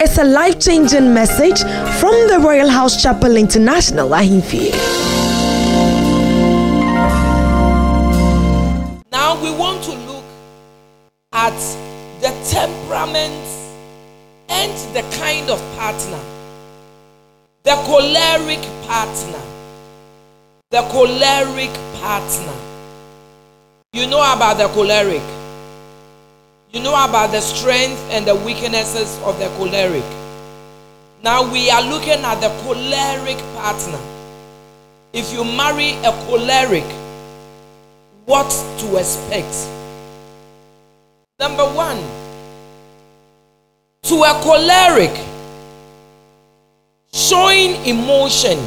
is a life changing message from the Royal House Chapel International, Ahenfie. Now we want to look at the temperament and the kind of partner. The choleric partner. The choleric partner. You know about the choleric. You know about the strength and the weaknesses of the choleric. Now we are looking at the choleric partner. If you marry a choleric, what to expect? Number one, to a choleric, showing emotion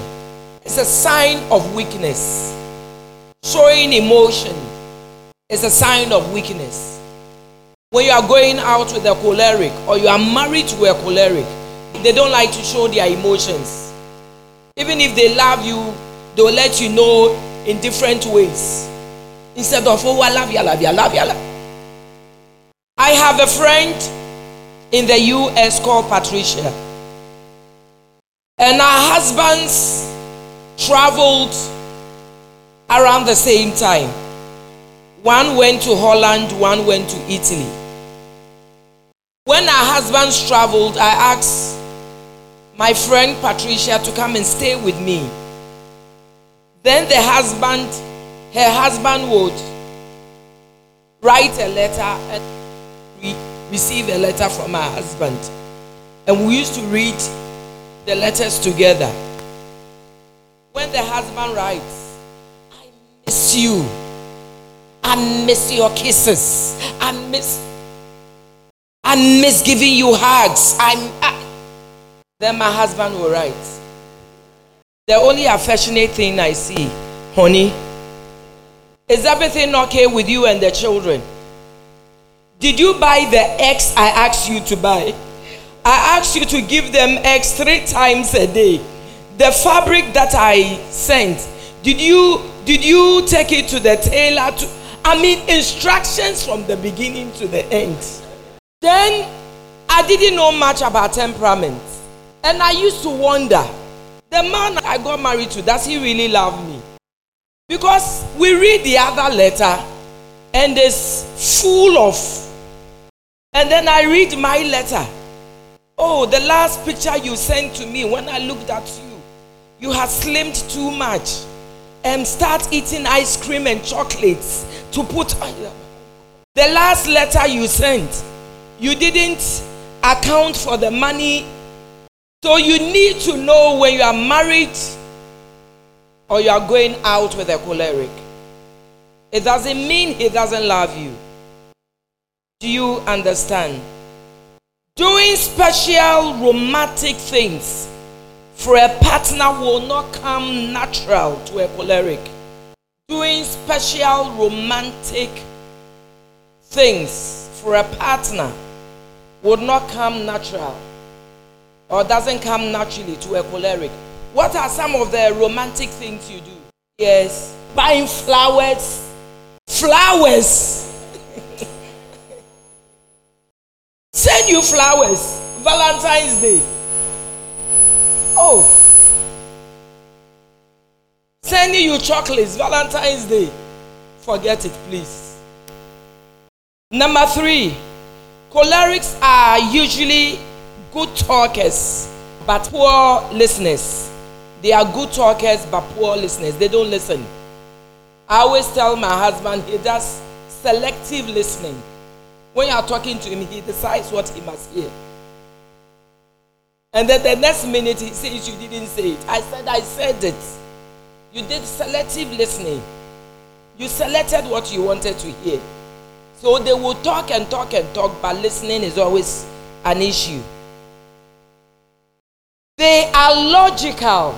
is a sign of weakness. Showing emotion is a sign of weakness. When you are going out with a choleric or you are married to a choleric, they don't like to show their emotions. Even if they love you, they will let you know in different ways. Instead of, oh, I love you, I love you, I love you, I love you. I have a friend in the US called Patricia. And our husbands traveled around the same time. One went to Holland, one went to Italy. When our husbands traveled, I asked my friend Patricia to come and stay with me. Then the husband, her husband would write a letter and re- receive a letter from her husband. And we used to read the letters together. When the husband writes, I miss you. I miss your kisses. I miss I miss giving you hugs. I'm I, then my husband will write. The only affectionate thing I see, honey, is everything okay with you and the children? Did you buy the eggs I asked you to buy? I asked you to give them eggs three times a day. The fabric that I sent, did you did you take it to the tailor to I mean instructions from the beginning to the end. Then I didn't know much about temperament. And I used to wonder, the man I got married to, does he really love me? Because we read the other letter and it's full of and then I read my letter. Oh, the last picture you sent to me when I looked at you, you had slimmed too much and start eating ice cream and chocolates to put. on. The last letter you sent, you didn't account for the money. So you need to know when you are married or you are going out with a choleric. It doesn't mean he doesn't love you. Do you understand? Doing special romantic things for a partner will not come natural to a choleric. Doing special romantic things for a partner would not come natural or doesn't come naturally to a choleric. What are some of the romantic things you do? Yes, buying flowers. Flowers. Send you flowers. Valentine's Day. Oh. Sending you chocolates. Valentine's Day. Forget it, please. Number three. Cholerics are usually good talkers, but poor listeners. They are good talkers, but poor listeners. They don't listen. I always tell my husband he does selective listening. When you are talking to him, he decides what he must hear. And then the next minute he says, You didn't say it. I said, I said it. You did selective listening. You selected what you wanted to hear. So they will talk and talk and talk, but listening is always an issue. They are logical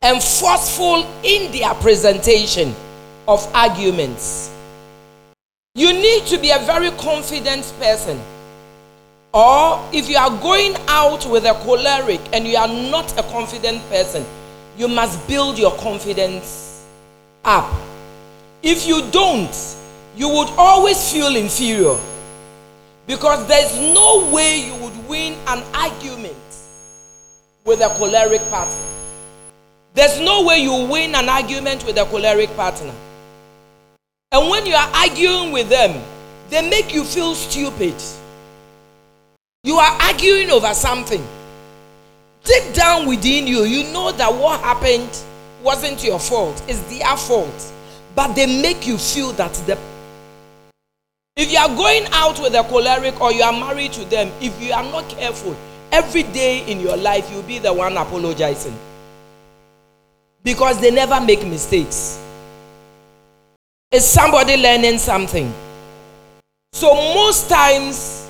and forceful in their presentation of arguments. You need to be a very confident person. Or if you are going out with a choleric and you are not a confident person, you must build your confidence up. If you don't, you would always feel inferior because there's no way you would win an argument with a choleric partner. There's no way you win an argument with a choleric partner. And when you are arguing with them, they make you feel stupid. You are arguing over something. Deep down within you, you know that what happened wasn't your fault, it's their fault. But they make you feel that the if you are going out with a choleric or you are married to them, if you are not careful, every day in your life you'll be the one apologizing. Because they never make mistakes. Is somebody learning something? So, most times,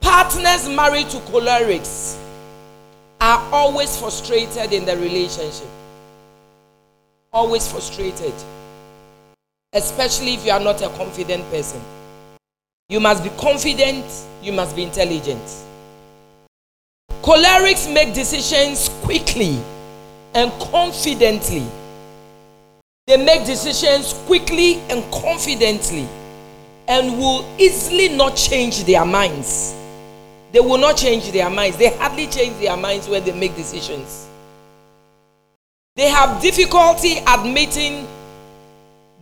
partners married to cholerics are always frustrated in the relationship. Always frustrated. Especially if you are not a confident person. You must be confident, you must be intelligent. Cholerics make decisions quickly and confidently. They make decisions quickly and confidently and will easily not change their minds. They will not change their minds. They hardly change their minds when they make decisions. They have difficulty admitting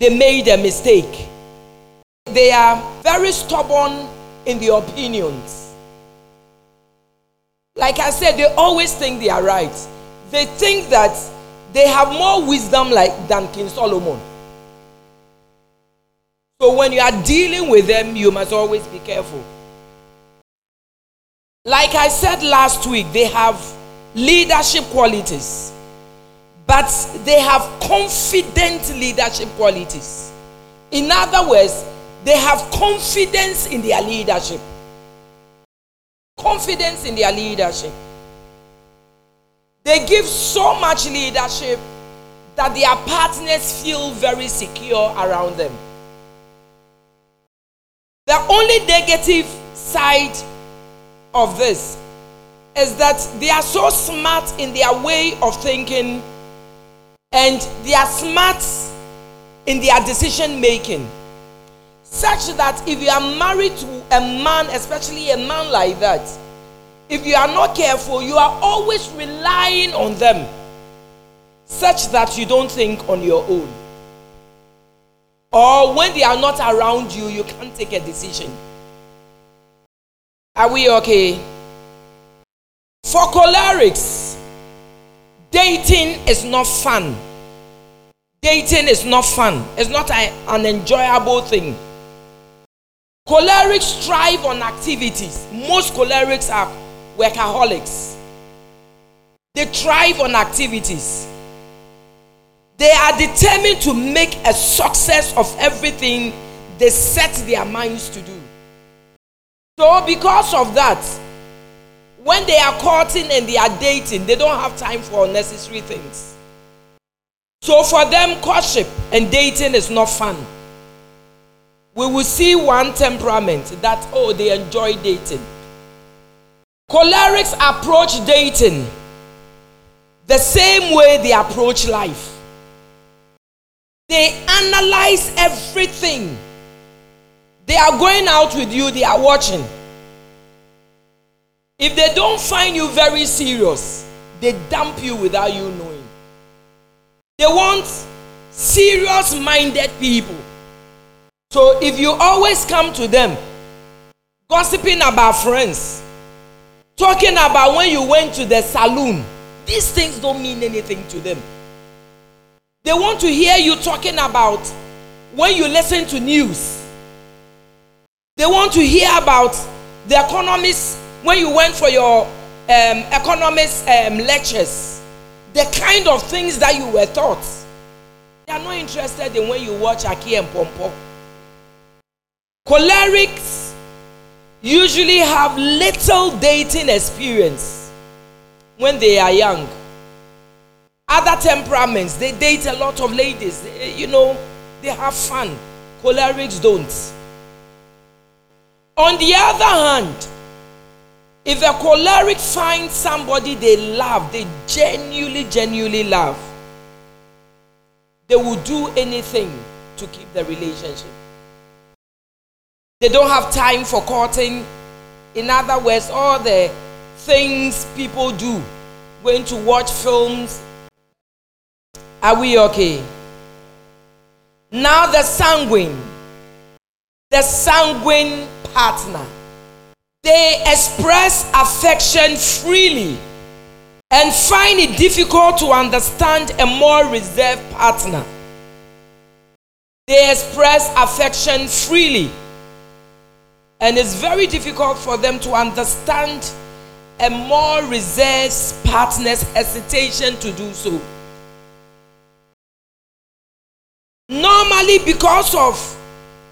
they made a mistake. They are very stubborn in their opinions. Like I said, they always think they are right. They think that they have more wisdom like than King Solomon. So when you are dealing with them, you must always be careful. Like I said last week, they have leadership qualities, but they have confident leadership qualities. In other words, they have confidence in their leadership. Confidence in their leadership. They give so much leadership that their partners feel very secure around them. The only negative side of this is that they are so smart in their way of thinking and they are smart in their decision making such that if you are married to a man, especially a man like that, if you are not careful, you are always relying on them, such that you don't think on your own. Or when they are not around you, you can't take a decision. Are we okay? For cholerics, dating is not fun. Dating is not fun. It's not a, an enjoyable thing. Cholerics thrive on activities. Most cholerics are workaholics. They thrive on activities. They are determined to make a success of everything they set their minds to do. So, because of that, when they are courting and they are dating, they don't have time for unnecessary things. So, for them, courtship and dating is not fun we will see one temperament that, oh, they enjoy dating. Cholerics approach dating the same way they approach life. They analyze everything. They are going out with you, they are watching. If they don't find you very serious, they dump you without you knowing. They want serious minded people so if you always come to them gossiping about friends, talking about when you went to the saloon, these things don't mean anything to them. They want to hear you talking about when you listen to news. They want to hear about the economists when you went for your um, um, lectures, the kind of things that you were taught. They are not interested in when you watch Aki and Pawpaw. Cholerics usually have little dating experience when they are young. Other temperaments, they date a lot of ladies. Eh, you know, they have fun. Cholerics don't. On the other hand, if a choleric finds somebody they love, they genuinely, genuinely love, they will do anything to keep the relationship. They don't have time for courting. In other words, all the things people do, going to watch films. Are we okay? Now, the sanguine, the sanguine partner, they express affection freely and find it difficult to understand a more reserved partner. They express affection freely, and it's very difficult for them to understand a more reserved partner's hesitation to do so. Normally, because of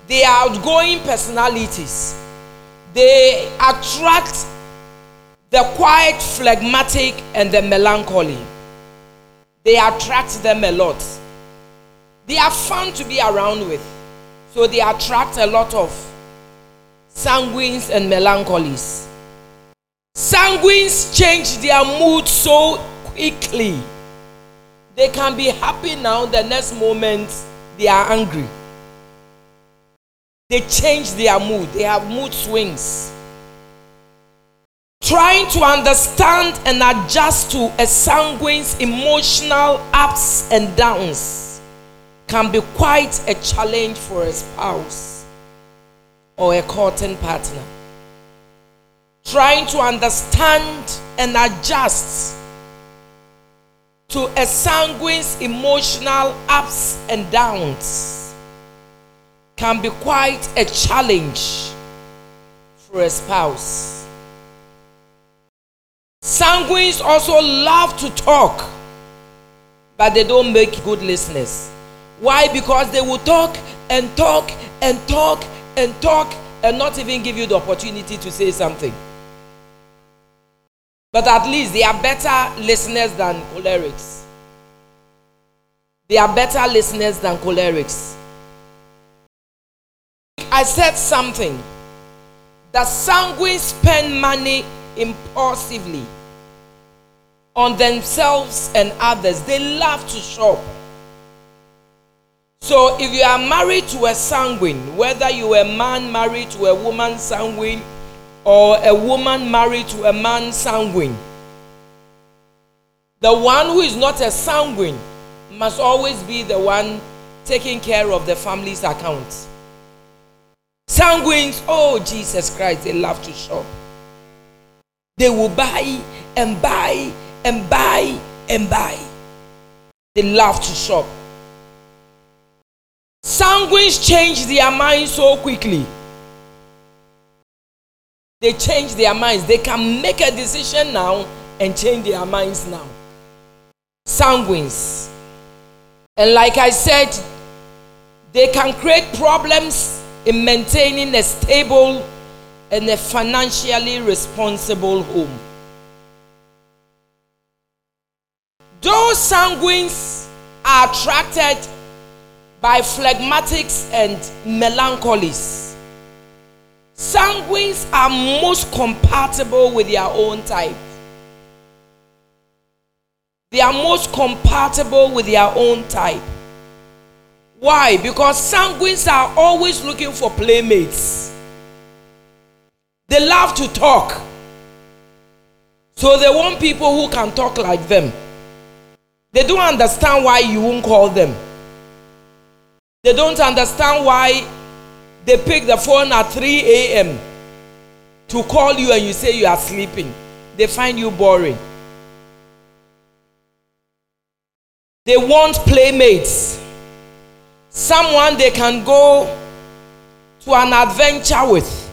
their outgoing personalities, they attract the quiet, phlegmatic, and the melancholy. They attract them a lot. They are fun to be around with. So they attract a lot of sanguines and melancholies. Sanguines change their mood so quickly. They can be happy now, the next moment they are angry. They change their mood, they have mood swings. Trying to understand and adjust to a sanguine's emotional ups and downs can be quite a challenge for a spouse or a courting partner. Trying to understand and adjust to a sanguine's emotional ups and downs can be quite a challenge for a spouse. Sanguines also love to talk, but they don't make good listeners. Why? Because they will talk and talk and talk and talk and not even give you the opportunity to say something. But at least they are better listeners than cholerics. They are better listeners than cholerics. I said something that sanguine spend money impulsively on themselves and others. They love to shop. So if you are married to a sanguine, whether you are a man married to a woman sanguine or a woman married to a man sanguine, the one who is not a sanguine must always be the one taking care of the family's accounts. Sanguines, oh Jesus Christ, they love to shop. They will buy and buy and buy and buy. They love to shop. Sanguines change their minds so quickly. They change their minds. They can make a decision now and change their minds now. Sanguines. And like I said, they can create problems in maintaining a stable and a financially responsible home. Those sanguines are attracted by phlegmatics and melancholies. Sanguines are most compatible with their own type. They are most compatible with their own type. Why? Because sanguines are always looking for playmates. They love to talk. So they want people who can talk like them. They don't understand why you won't call them. They don't understand why they pick the phone at 3 a.m. to call you and you say you are sleeping. They find you boring. They want playmates. Someone they can go to an adventure with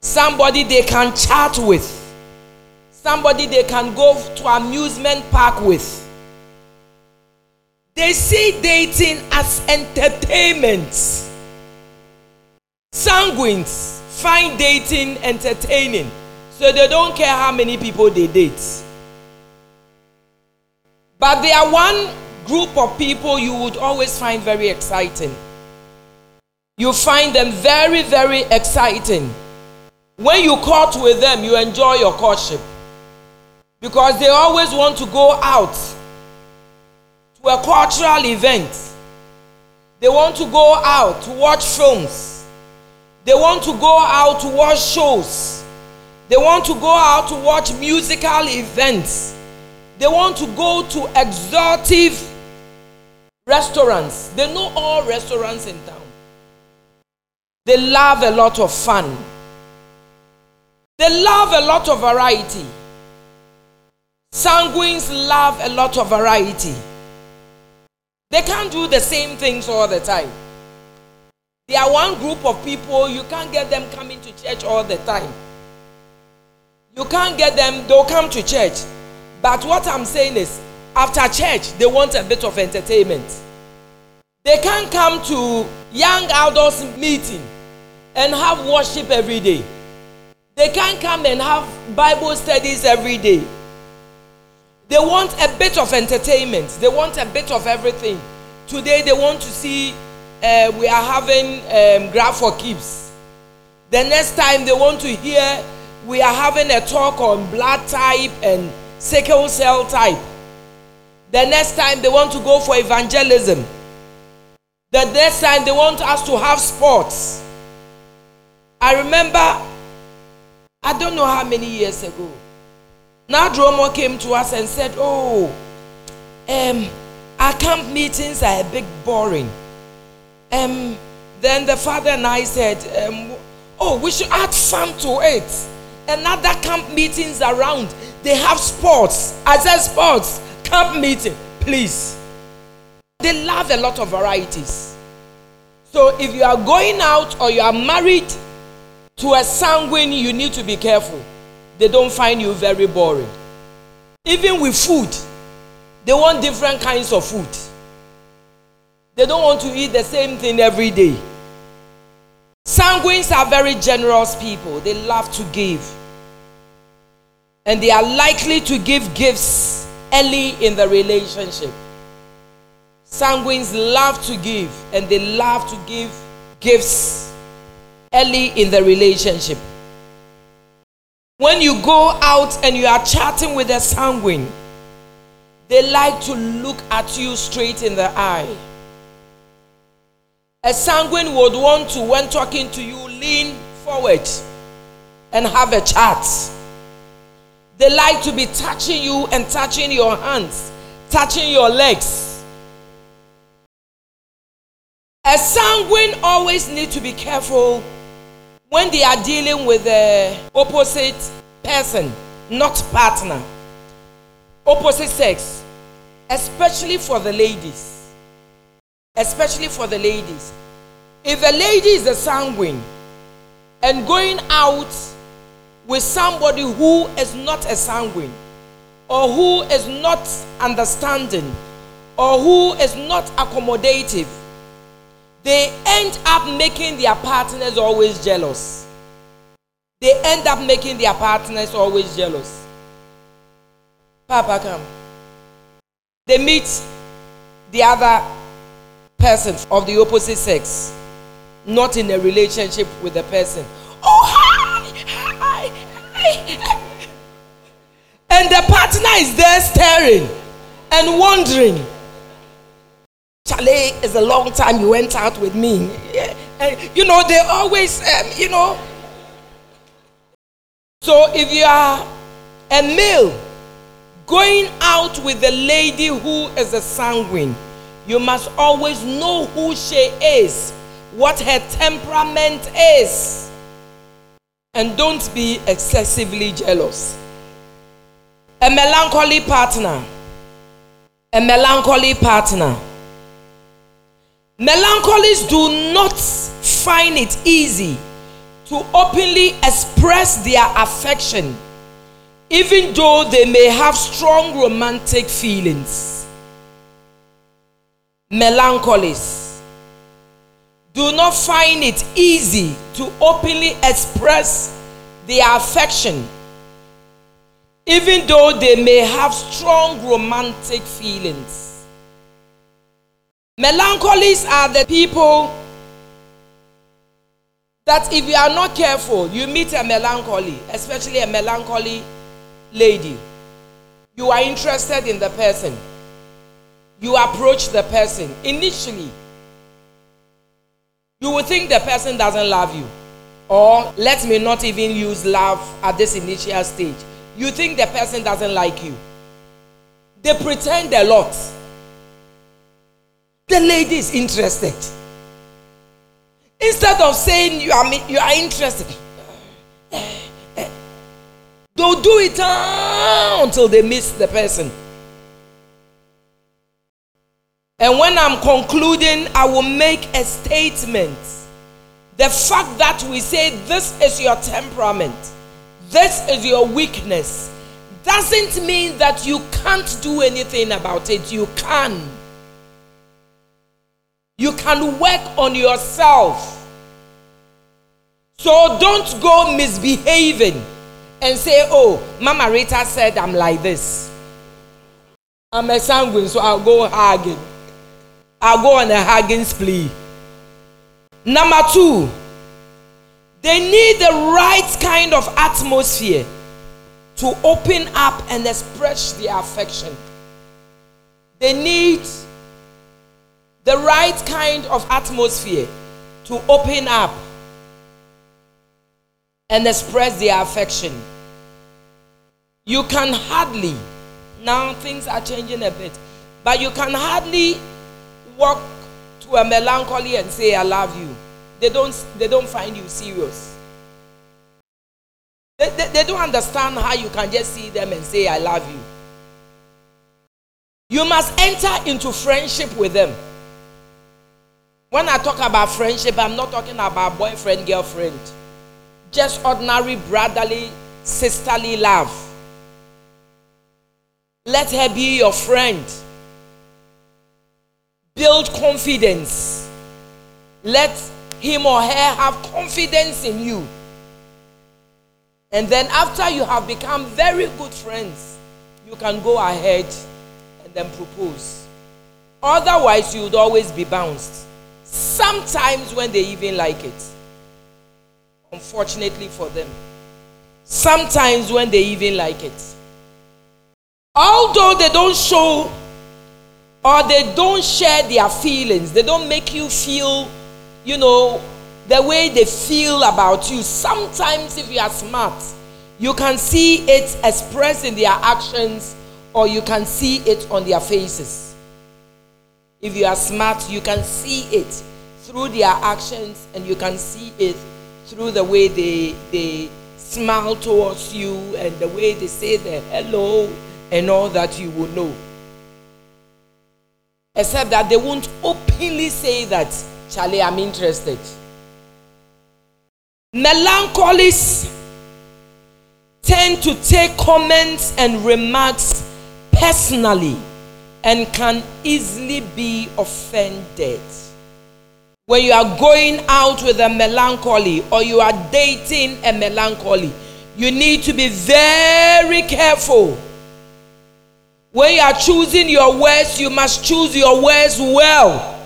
somebody they can chat with, somebody they can go to amusement park with. They see dating as entertainment. Sanguines find dating entertaining, so they don't care how many people they date. But there are one group of people you would always find very exciting. You find them very, very exciting. When you court with them, you enjoy your courtship. Because they always want to go out to a cultural event. They want to go out to watch films. They want to go out to watch shows. They want to go out to watch musical events. They want to go to exotic restaurants. They know all restaurants in town. They love a lot of fun. They love a lot of variety. Sanguines love a lot of variety. They can't do the same things all the time. They are one group of people, you can't get them coming to church all the time. You can't get them, they'll come to church. But what I'm saying is, after church, they want a bit of entertainment. They can't come to young adults meeting and have worship every day. They can't come and have Bible studies every day. They want a bit of entertainment. They want a bit of everything. Today they want to see uh, we are having um, graph for keeps. The next time they want to hear we are having a talk on blood type and sickle cell type. The next time they want to go for evangelism. The next time they want us to have sports. I remember, I don't know how many years ago, now Dromo came to us and said, Oh, um, our camp meetings are a bit boring. Um, then the father and I said, um, Oh, we should add fun to it. Another camp meetings around, they have sports. I said, Sports, camp meeting, please. They love a lot of varieties. So if you are going out or you are married to a sanguine, you need to be careful. They don't find you very boring. Even with food, they want different kinds of food. They don't want to eat the same thing every day. Sanguines are very generous people, they love to give. And they are likely to give gifts early in the relationship. Sanguines love to give and they love to give gifts early in the relationship. When you go out and you are chatting with a sanguine, they like to look at you straight in the eye. A sanguine would want to, when talking to you, lean forward and have a chat. They like to be touching you and touching your hands, touching your legs. A sanguine always need to be careful when they are dealing with the opposite person, not partner, opposite sex, especially for the ladies especially for the ladies. If a lady is a sanguine and going out with somebody who is not a sanguine or who is not understanding or who is not accommodative, they end up making their partners always jealous. They end up making their partners always jealous. Papa, come. They meet the other person of the opposite sex, not in a relationship with the person. Oh, hi, hi, hi. And the partner is there staring and wondering. Charlie, is a long time you went out with me. And, you know, they always, um, you know. So if you are a male going out with a lady who is a sanguine, you must always know who she is, what her temperament is. And don't be excessively jealous. A melancholy partner. A melancholy partner. Melancholies do not find it easy to openly express their affection, even though they may have strong romantic feelings melancholies do not find it easy to openly express their affection, even though they may have strong romantic feelings. Melancholies are the people that, if you are not careful, you meet a melancholy, especially a melancholy lady. You are interested in the person you approach the person initially you will think the person doesn't love you or let me not even use love at this initial stage. You think the person doesn't like you. They pretend a lot. The lady is interested. Instead of saying you are, you are interested, they'll do it ah, until they miss the person. And when I'm concluding, I will make a statement. The fact that we say this is your temperament, this is your weakness, doesn't mean that you can't do anything about it. You can. You can work on yourself. So don't go misbehaving and say, Oh, Mama Rita said I'm like this. I'm a sanguine, so I'll go hugging. I'll go on a hugging spree. Number two, they need the right kind of atmosphere to open up and express their affection. They need the right kind of atmosphere to open up and express their affection. You can hardly, now things are changing a bit, but you can hardly walk to a melancholy and say, I love you. They don't, they don't find you serious. They, they, they don't understand how you can just see them and say, I love you. You must enter into friendship with them. When I talk about friendship, I'm not talking about boyfriend, girlfriend. Just ordinary brotherly, sisterly love. Let her be your friend. Build confidence. Let him or her have confidence in you. And then, after you have become very good friends, you can go ahead and then propose. Otherwise, you would always be bounced. Sometimes, when they even like it, unfortunately for them, sometimes when they even like it, although they don't show or they don't share their feelings, they don't make you feel, you know, the way they feel about you. Sometimes, if you are smart, you can see it expressed in their actions or you can see it on their faces. If you are smart, you can see it through their actions and you can see it through the way they, they smile towards you and the way they say the hello and all that you will know. Except that they won't openly say that, Charlie, I'm interested. Melancholies tend to take comments and remarks personally and can easily be offended. When you are going out with a melancholy or you are dating a melancholy, you need to be very careful when you are choosing your words, you must choose your words well.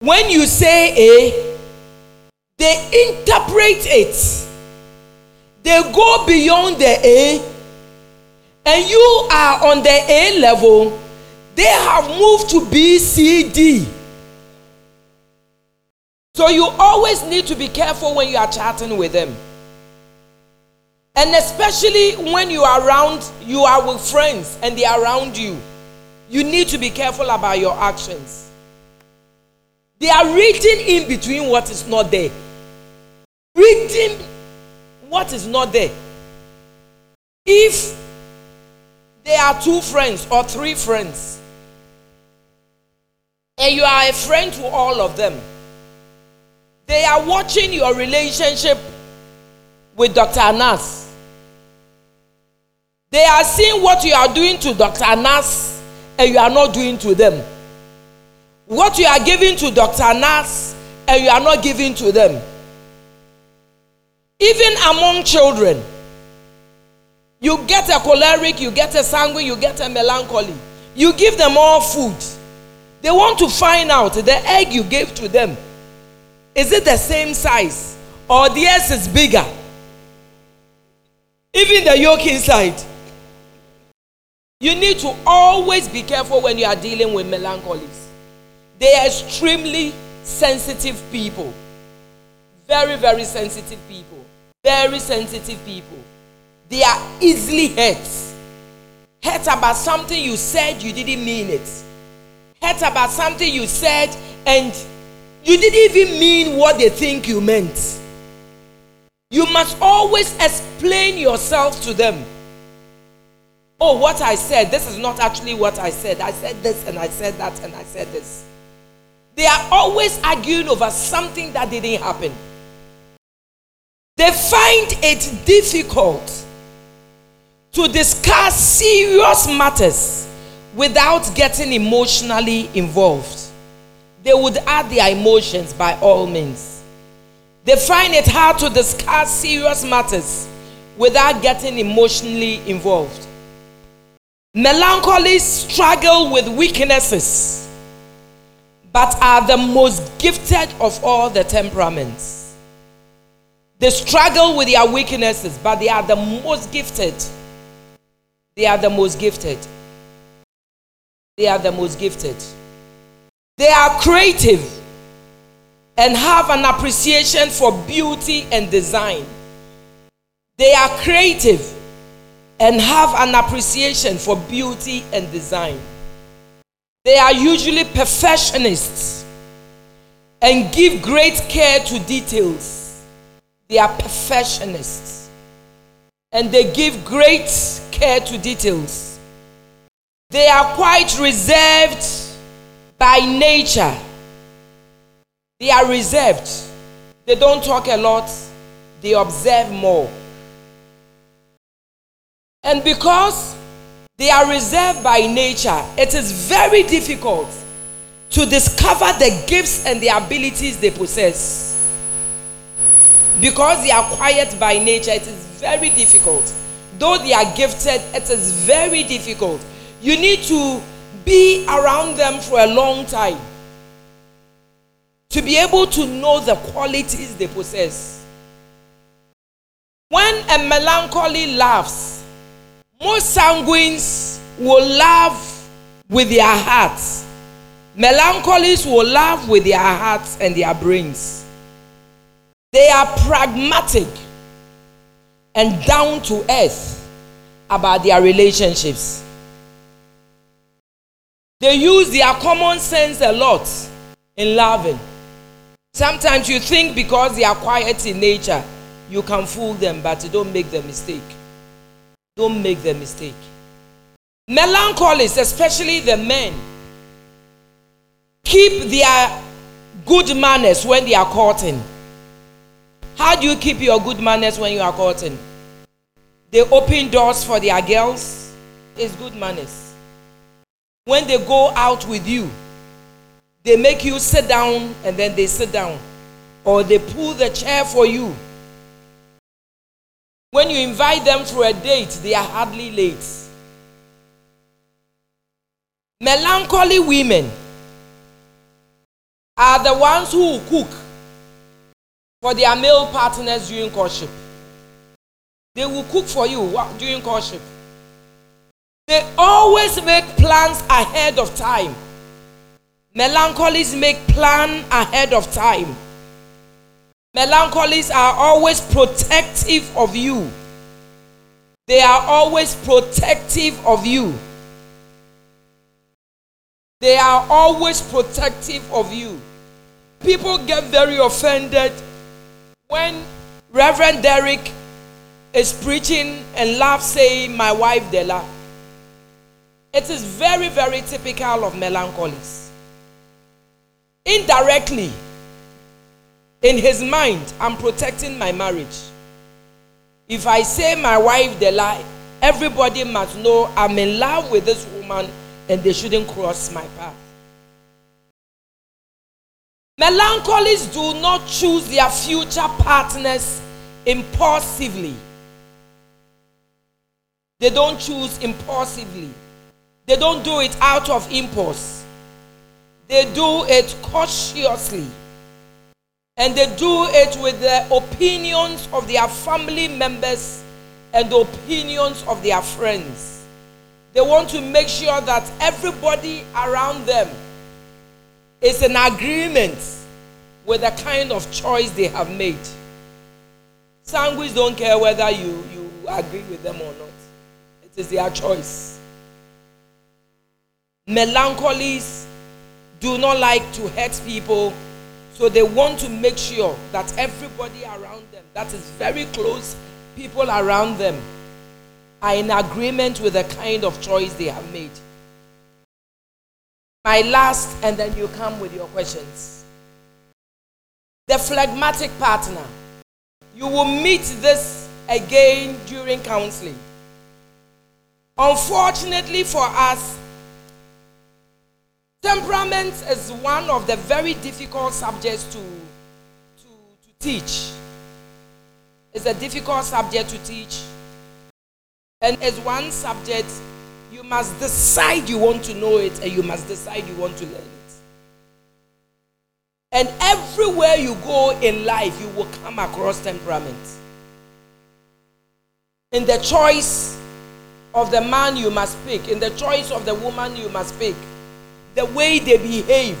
When you say A, they interpret it. They go beyond the A, and you are on the A level. They have moved to B, C, D. So you always need to be careful when you are chatting with them. And especially when you are around, you are with friends and they are around you. You need to be careful about your actions. They are reading in between what is not there. Reading what is not there. If there are two friends or three friends, and you are a friend to all of them, they are watching your relationship with Dr. Anas. They are seeing what you are doing to Dr. Anas and you are not doing to them. What you are giving to Dr. Anas and you are not giving to them. Even among children, you get a choleric, you get a sanguine, you get a melancholy. You give them all food. They want to find out the egg you gave to them. Is it the same size? Or the theirs is bigger? Even the yolk inside. You need to always be careful when you are dealing with melancholies. They are extremely sensitive people. Very, very sensitive people. Very sensitive people. They are easily hurt. Hurt about something you said you didn't mean it. Hurt about something you said and you didn't even mean what they think you meant. You must always explain yourself to them. Oh, what I said, this is not actually what I said. I said this and I said that and I said this. They are always arguing over something that didn't happen. They find it difficult to discuss serious matters without getting emotionally involved. They would add their emotions by all means. They find it hard to discuss serious matters without getting emotionally involved. Melancholy struggle with weaknesses, but are the most gifted of all the temperaments. They struggle with their weaknesses, but they are the most gifted. They are the most gifted. They are the most gifted. They are creative and have an appreciation for beauty and design. They are creative and have an appreciation for beauty and design. They are usually perfectionists and give great care to details. They are perfectionists and they give great care to details. They are quite reserved by nature. They are reserved. They don't talk a lot, they observe more. And because they are reserved by nature, it is very difficult to discover the gifts and the abilities they possess. Because they are quiet by nature, it is very difficult. Though they are gifted, it is very difficult. You need to be around them for a long time to be able to know the qualities they possess. When a melancholy laughs, most sanguines will laugh with their hearts. Melancholies will laugh with their hearts and their brains. They are pragmatic and down to earth about their relationships. They use their common sense a lot in loving. Sometimes you think because they are quiet in nature, you can fool them, but don't make the mistake. Don't make the mistake. Melancholies, especially the men, keep their good manners when they are courting. How do you keep your good manners when you are courting? They open doors for their girls. It's good manners. When they go out with you, they make you sit down and then they sit down. Or they pull the chair for you when you invite them for a date, they are hardly late. Melancholy women are the ones who cook for their male partners during courtship. They will cook for you during courtship. They always make plans ahead of time. Melancholies make plan ahead of time. Melancholies are always protective of you. They are always protective of you. They are always protective of you. People get very offended when Reverend Derek is preaching and laugh saying, My wife Della. It is very, very typical of melancholies. Indirectly, in his mind, I'm protecting my marriage. If I say my wife the lie, everybody must know I'm in love with this woman and they shouldn't cross my path. Melancholies do not choose their future partners impulsively. They don't choose impulsively. They don't do it out of impulse. They do it cautiously and they do it with the opinions of their family members and the opinions of their friends. They want to make sure that everybody around them is in agreement with the kind of choice they have made. Sanguines don't care whether you, you agree with them or not, it is their choice. Melancholies do not like to hurt people, so they want to make sure that everybody around them, that is very close people around them, are in agreement with the kind of choice they have made. My last, and then you come with your questions. The phlegmatic partner. You will meet this again during counseling. Unfortunately for us, temperament is one of the very difficult subjects to, to, to teach. It's a difficult subject to teach. And as one subject you must decide you want to know it and you must decide you want to learn it. And everywhere you go in life, you will come across temperament. In the choice of the man you must pick, in the choice of the woman you must pick, the way they behave,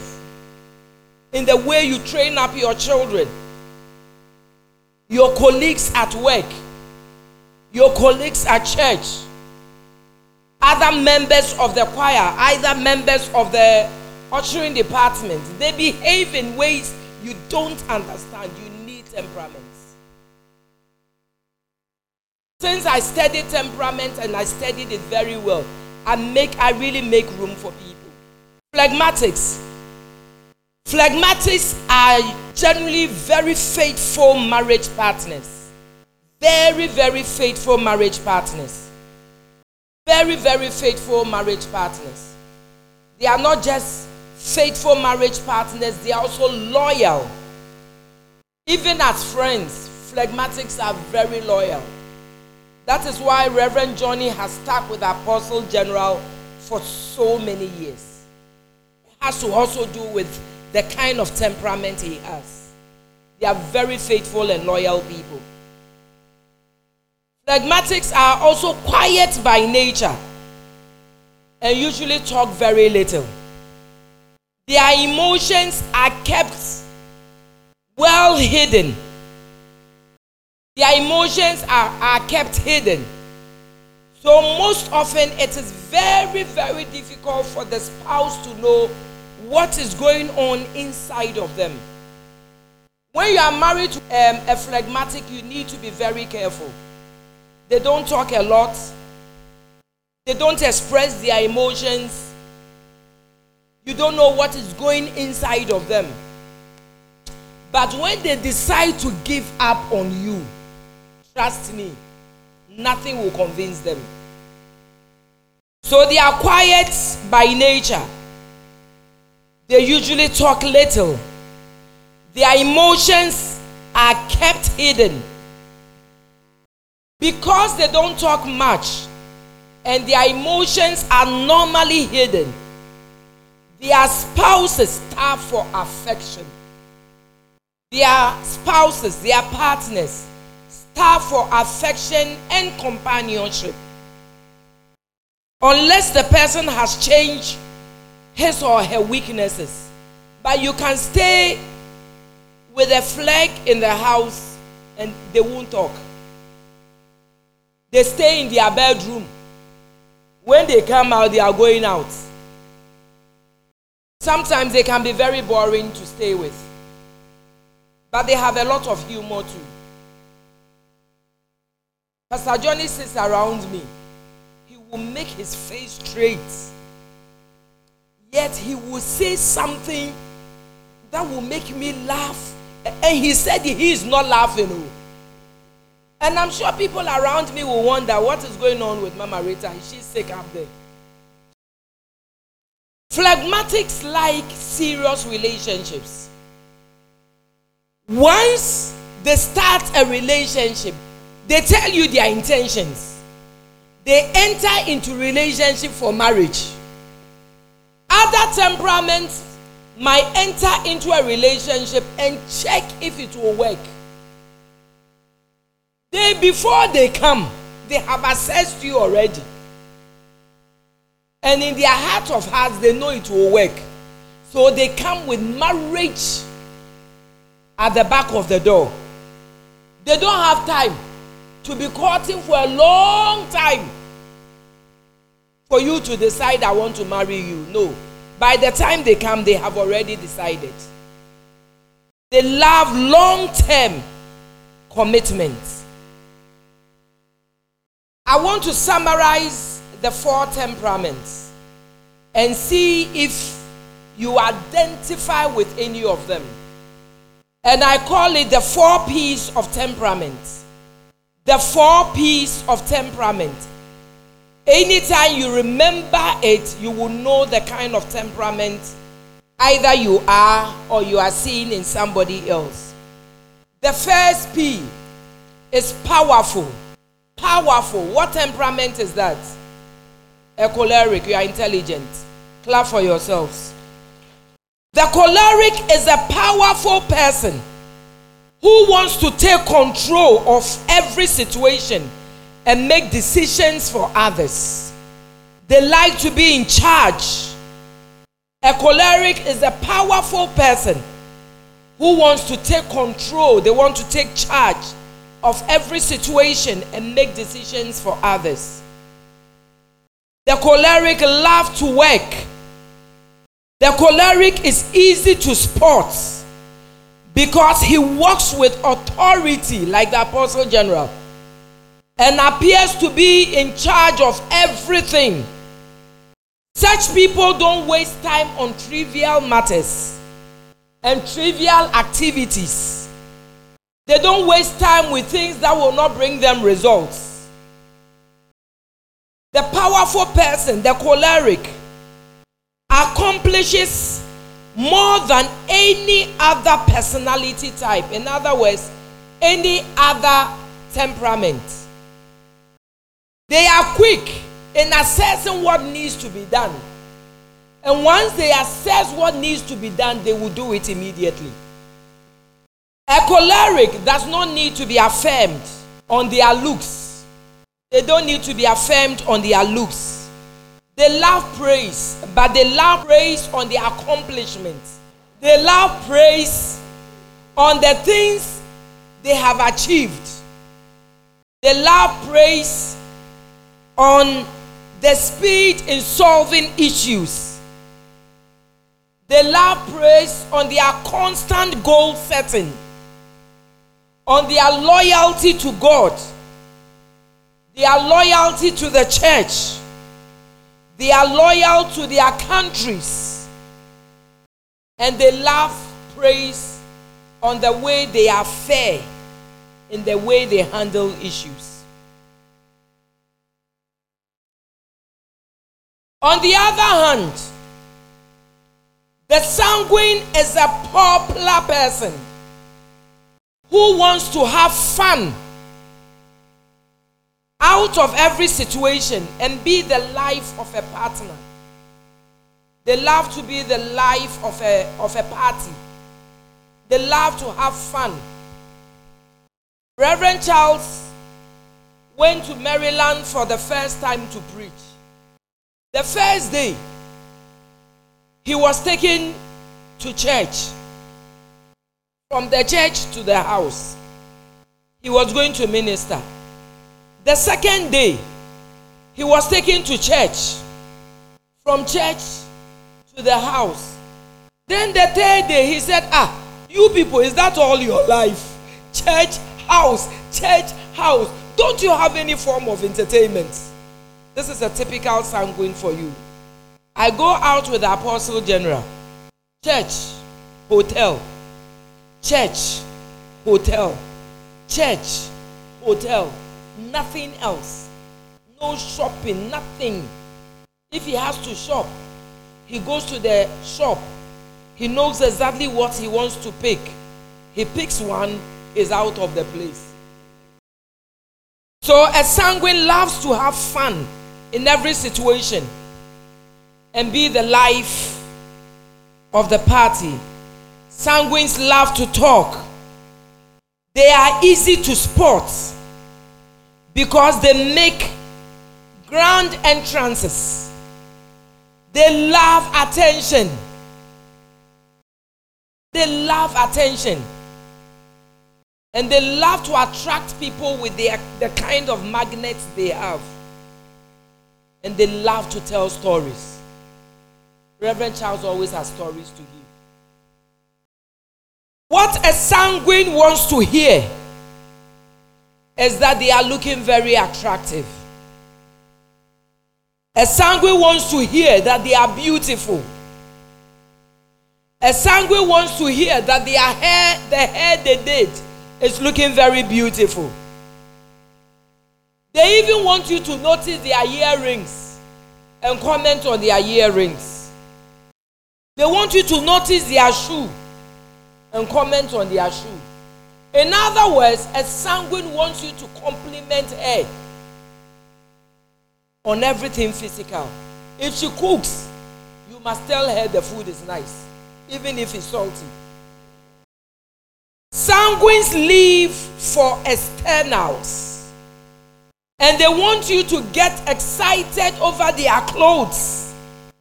in the way you train up your children, your colleagues at work, your colleagues at church other members of the choir, either members of the ushering department, they behave in ways you don't understand. You need temperaments. Since I studied temperament and I studied it very well, I make I really make room for people. Phlegmatics. Phlegmatics are generally very faithful marriage partners. Very, very faithful marriage partners very, very faithful marriage partners. They are not just faithful marriage partners, they are also loyal. Even as friends, phlegmatics are very loyal. That is why Reverend Johnny has stuck with Apostle General for so many years. Has to also do with the kind of temperament he has. They are very faithful and loyal people. Phlegmatics are also quiet by nature and usually talk very little. Their emotions are kept well hidden. Their emotions are, are kept hidden. So, most often, it is very, very difficult for the spouse to know what is going on inside of them. When you are married to um, a phlegmatic, you need to be very careful they don't talk a lot. They don't express their emotions. You don't know what is going inside of them. But when they decide to give up on you, trust me, nothing will convince them. So they are quiet by nature. They usually talk little. Their emotions are kept hidden. Because they don't talk much and their emotions are normally hidden, their spouses starve for affection. Their spouses, their partners, starve for affection and companionship. Unless the person has changed his or her weaknesses. But you can stay with a flag in the house and they won't talk. They stay in their bedroom. When they come out, they are going out. Sometimes they can be very boring to stay with. But they have a lot of humor too. Pastor Johnny sits around me. He will make his face straight. Yet he will say something that will make me laugh. And he said he is not laughing. Oh. And I'm sure people around me will wonder what is going on with Mama Rita. Is she sick up there? Phlegmatics like serious relationships. Once they start a relationship, they tell you their intentions. They enter into relationship for marriage. Other temperaments might enter into a relationship and check if it will work. They before they come, they have assessed you already. And in their heart of hearts, they know it will work. So they come with marriage at the back of the door. They don't have time to be courting for a long time for you to decide, I want to marry you. No. By the time they come, they have already decided. They love long term commitments. I want to summarize the four temperaments and see if you identify with any of them. And I call it the four P's of temperament. The four P's of temperament. Anytime you remember it, you will know the kind of temperament either you are or you are seeing in somebody else. The first P is powerful. Powerful. What temperament is that? A choleric. You are intelligent. Clap for yourselves. The choleric is a powerful person who wants to take control of every situation and make decisions for others. They like to be in charge. A choleric is a powerful person who wants to take control, they want to take charge of every situation and make decisions for others. The choleric love to work the choleric is easy to spot because he works with authority, like the Apostle General, and appears to be in charge of everything. Such people don't waste time on trivial matters and trivial activities. They don't waste time with things that will not bring them results. The powerful person, the choleric, accomplishes more than any other personality type. In other words, any other temperament. They are quick in assessing what needs to be done. And once they assess what needs to be done, they will do it immediately. A choleric does not need to be affirmed on their looks. They don't need to be affirmed on their looks. They love praise, but they love praise on the accomplishments. They love praise on the things they have achieved. They love praise on the speed in solving issues. They love praise on their constant goal setting, on their loyalty to God, their loyalty to the church they are loyal to their countries. And they love praise on the way they are fair in the way they handle issues. On the other hand, the sanguine is a popular person who wants to have fun out of every situation and be the life of a partner. They love to be the life of a, of a party. They love to have fun. Reverend Charles went to Maryland for the first time to preach. The first day, he was taken to church. From the church to the house. He was going to minister. The second day, he was taken to church. From church to the house. Then the third day, he said, Ah, you people, is that all your life? Church, house, church, house. Don't you have any form of entertainment? This is a typical sanguine for you. I go out with the Apostle General. Church, hotel. Church, hotel. Church, hotel nothing else. No shopping, nothing. If he has to shop, he goes to the shop. He knows exactly what he wants to pick. He picks one, is out of the place. So a sanguine loves to have fun in every situation and be the life of the party. Sanguines love to talk. They are easy to spot because they make grand entrances. They love attention. They love attention. And they love to attract people with the, the kind of magnets they have. And they love to tell stories. Reverend Charles always has stories to give. What a sanguine wants to hear is that they are looking very attractive. A sanguine wants to hear that they are beautiful. A sanguine wants to hear that their hair, the hair they did, is looking very beautiful. They even want you to notice their earrings and comment on their earrings. They want you to notice their shoe and comment on their shoe. In other words, a sanguine wants you to compliment her on everything physical. If she cooks, you must tell her the food is nice, even if it's salty. Sanguines live for externals. And they want you to get excited over their clothes.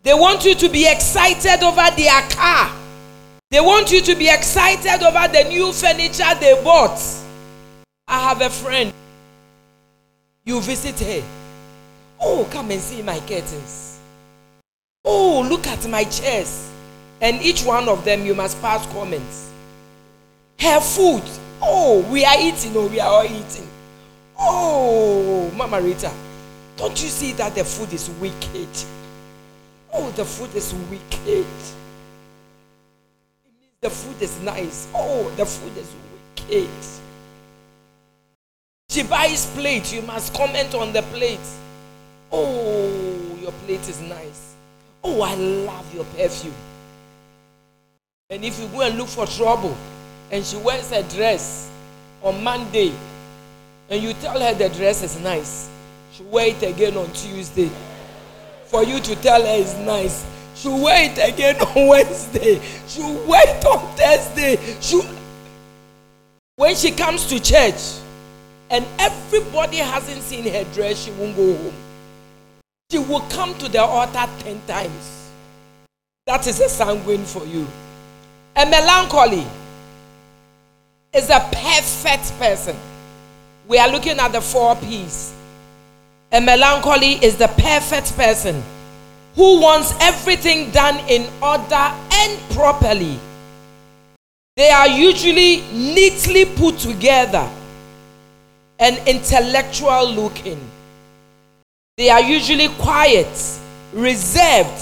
They want you to be excited over their car. They want you to be excited over the new furniture they bought. I have a friend. You visit her. Oh, come and see my curtains. Oh, look at my chairs. And each one of them, you must pass comments. Her food. Oh, we are eating. Oh, we are all eating. Oh, Mama Rita, don't you see that the food is wicked? Oh, the food is wicked. The food is nice. Oh, the food is wicked. She buys plate. You must comment on the plate. Oh, your plate is nice. Oh, I love your perfume. And if you go and look for trouble, and she wears a dress on Monday, and you tell her the dress is nice, she wear it again on Tuesday for you to tell her it's nice. she'll wait again on Wednesday. She'll wait on Thursday. She'll... when she comes to church and everybody hasn't seen her dress, she won't go home. She will come to the altar 10 times. That is a sanguine for you. A melancholy is a perfect person. We are looking at the four P's. A melancholy is the perfect person who wants everything done in order and properly. They are usually neatly put together and intellectual looking. They are usually quiet, reserved,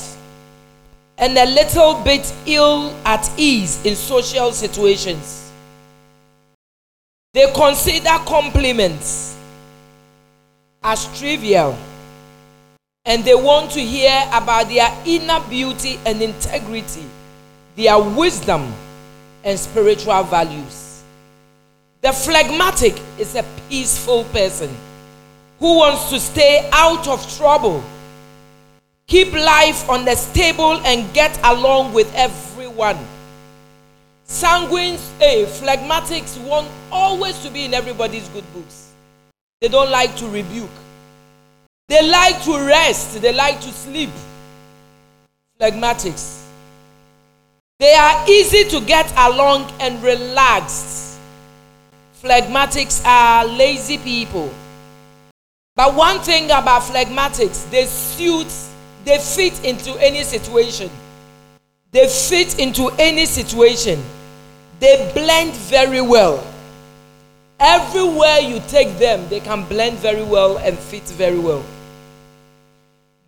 and a little bit ill at ease in social situations. They consider compliments as trivial and they want to hear about their inner beauty and integrity, their wisdom and spiritual values. The phlegmatic is a peaceful person who wants to stay out of trouble, keep life on the stable, and get along with everyone. Sanguines, eh, phlegmatics want always to be in everybody's good books. They don't like to rebuke. They like to rest, they like to sleep. Phlegmatics. They are easy to get along and relaxed. Phlegmatics are lazy people. But one thing about phlegmatics, they suit, they fit into any situation. They fit into any situation. They blend very well. Everywhere you take them, they can blend very well and fit very well.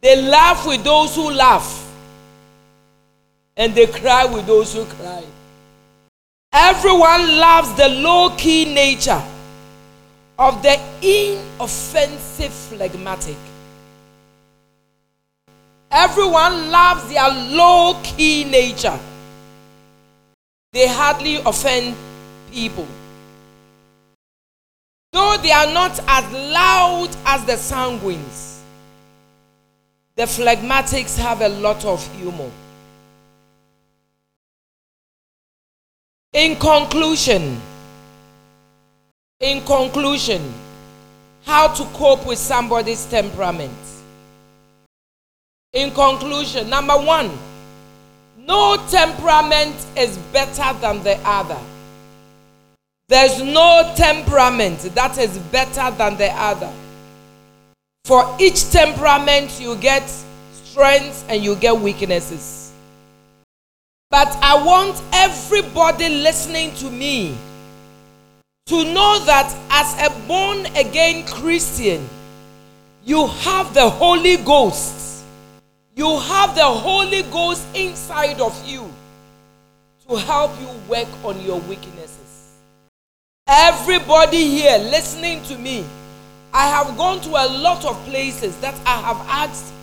They laugh with those who laugh, and they cry with those who cry. Everyone loves the low key nature of the inoffensive phlegmatic. Everyone loves their low key nature. They hardly offend people. Though they are not as loud as the sanguines, the phlegmatics have a lot of humor. In conclusion, in conclusion, how to cope with somebody's temperament. In conclusion, number one, no temperament is better than the other. There's no temperament that is better than the other. For each temperament, you get strengths and you get weaknesses. But I want everybody listening to me to know that as a born again Christian, you have the Holy Ghost. You have the Holy Ghost inside of you to help you work on your weaknesses. Everybody here listening to me, I have gone to a lot of places that I have asked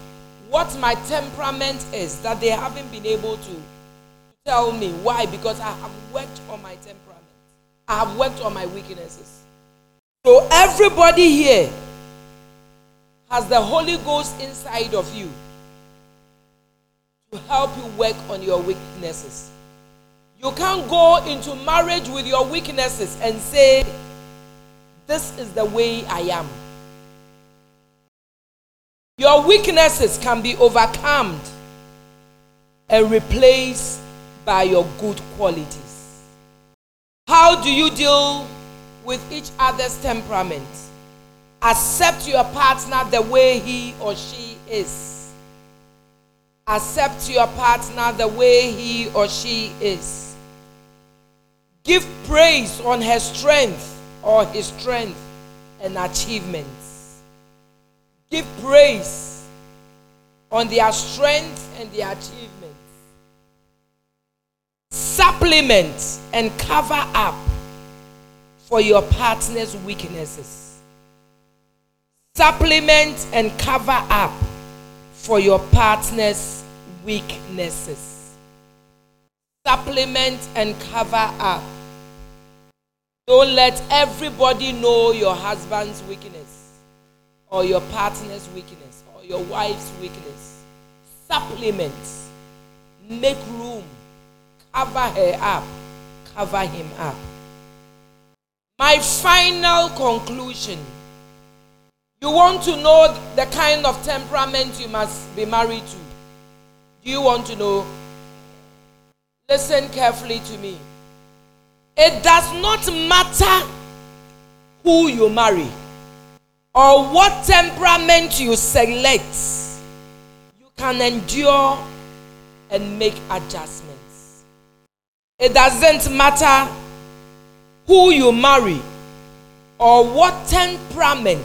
what my temperament is that they haven't been able to tell me. Why? Because I have worked on my temperament, I have worked on my weaknesses. So, everybody here has the Holy Ghost inside of you help you work on your weaknesses. You can't go into marriage with your weaknesses and say, This is the way I am. Your weaknesses can be overcome and replaced by your good qualities. How do you deal with each other's temperament? Accept your partner the way he or she is. Accept your partner the way he or she is. Give praise on her strength or his strength and achievements. Give praise on their strength and their achievements. Supplement and cover up for your partner's weaknesses. Supplement and cover up for your partner's weaknesses. Supplement and cover up don't let everybody know your husband's weakness or your partner's weakness or your wife's weakness. Supplement. Make room. Cover her up. Cover him up. My final conclusion. You want to know the kind of temperament you must be married to. Do you want to know? Listen carefully to me. It does not matter who you marry or what temperament you select, you can endure and make adjustments. It doesn't matter who you marry or what temperament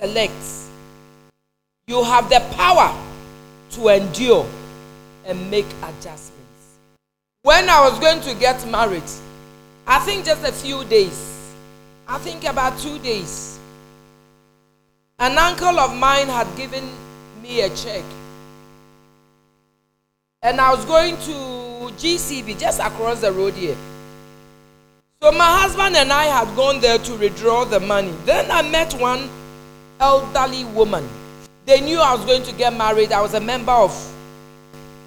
select, you have the power to endure and make adjustments. When I was going to get married, I think just a few days. I think about two days. An uncle of mine had given me a check. And I was going to GCB just across the road here. So my husband and I had gone there to withdraw the money. Then I met one elderly woman. They knew I was going to get married. I was a member of.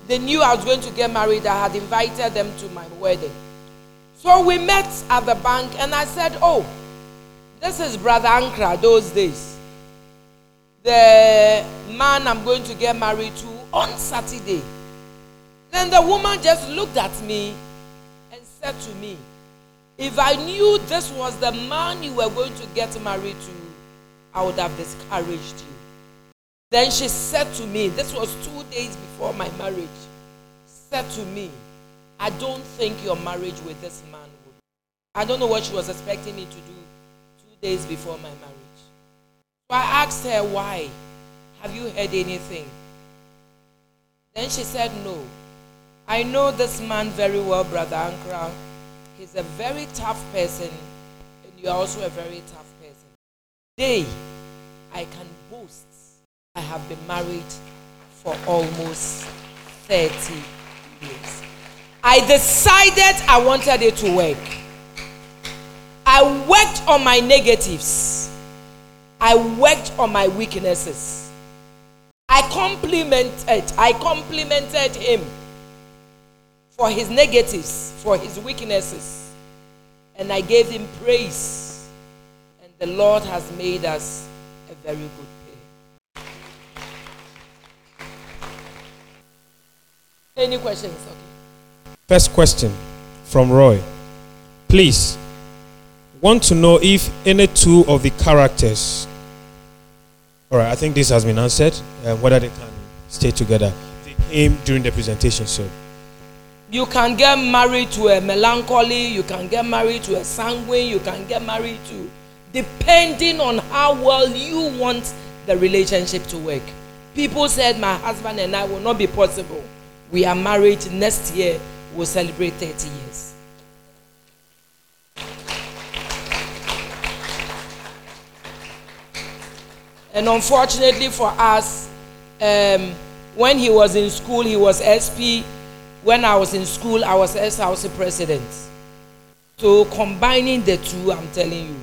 They knew I was going to get married. I had invited them to my wedding. So we met at the bank, and I said, Oh, this is Brother Ankrah, those days. The man I'm going to get married to on Saturday. Then the woman just looked at me and said to me, If I knew this was the man you were going to get married to, I would have discouraged you. Then she said to me, This was two days before my marriage, said to me, I don't think your marriage with this man would. I don't know what she was expecting me to do two days before my marriage. So I asked her, Why? Have you heard anything? Then she said, No. I know this man very well, Brother Ankrah. He's a very tough person, and you're also a very tough. Today, I can boast I have been married for almost 30 years. I decided I wanted it to work. I worked on my negatives. I worked on my weaknesses. I complimented, I complimented him for his negatives, for his weaknesses. And I gave him praise. The Lord has made us a very good pair. Any questions? Okay. First question from Roy. Please, want to know if any two of the characters. All right, I think this has been answered. Uh, whether they can stay together. They came during the presentation, so. You can get married to a melancholy. You can get married to a sanguine. You can get married to, depending on how well you want the relationship to work. People said my husband and I will not be possible. We are married next year. We'll celebrate 30 years. And unfortunately for us, um, when he was in school, he was SP. When I was in school, I was S-House president. So combining the two, I'm telling you,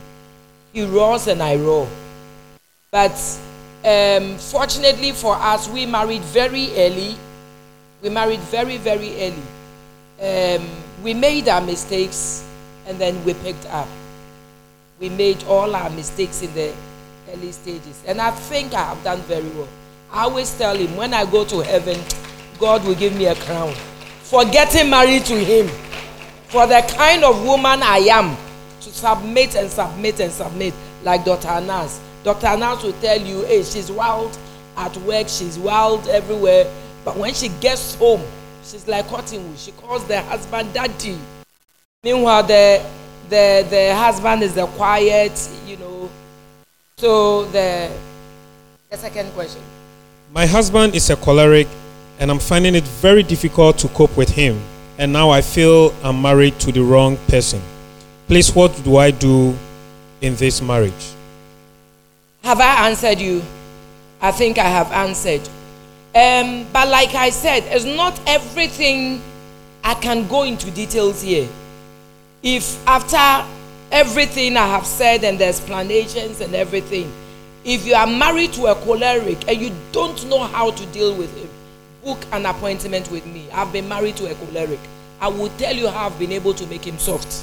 he roars and I roar. But um, fortunately for us, we married very early. We married very, very early. Um, we made our mistakes and then we picked up. We made all our mistakes in the early stages. And I think I have done very well. I always tell him when I go to heaven, God will give me a crown for getting married to him. For the kind of woman I am to submit and submit and submit, like Dr. Anas. Dr. Anas will tell you, hey, she's wild at work, she's wild everywhere. But when she gets home, she's like cottonwood. She calls the husband daddy. Meanwhile, the, the, the husband is the quiet, you know. So the, the second question. My husband is a choleric, and I'm finding it very difficult to cope with him. And now I feel I'm married to the wrong person. Please, what do I do in this marriage? Have I answered you? I think I have answered. Um, but like I said, it's not everything I can go into details here. If after everything I have said and the explanations and everything, if you are married to a choleric and you don't know how to deal with him, book an appointment with me. I've been married to a choleric. I will tell you how I've been able to make him soft.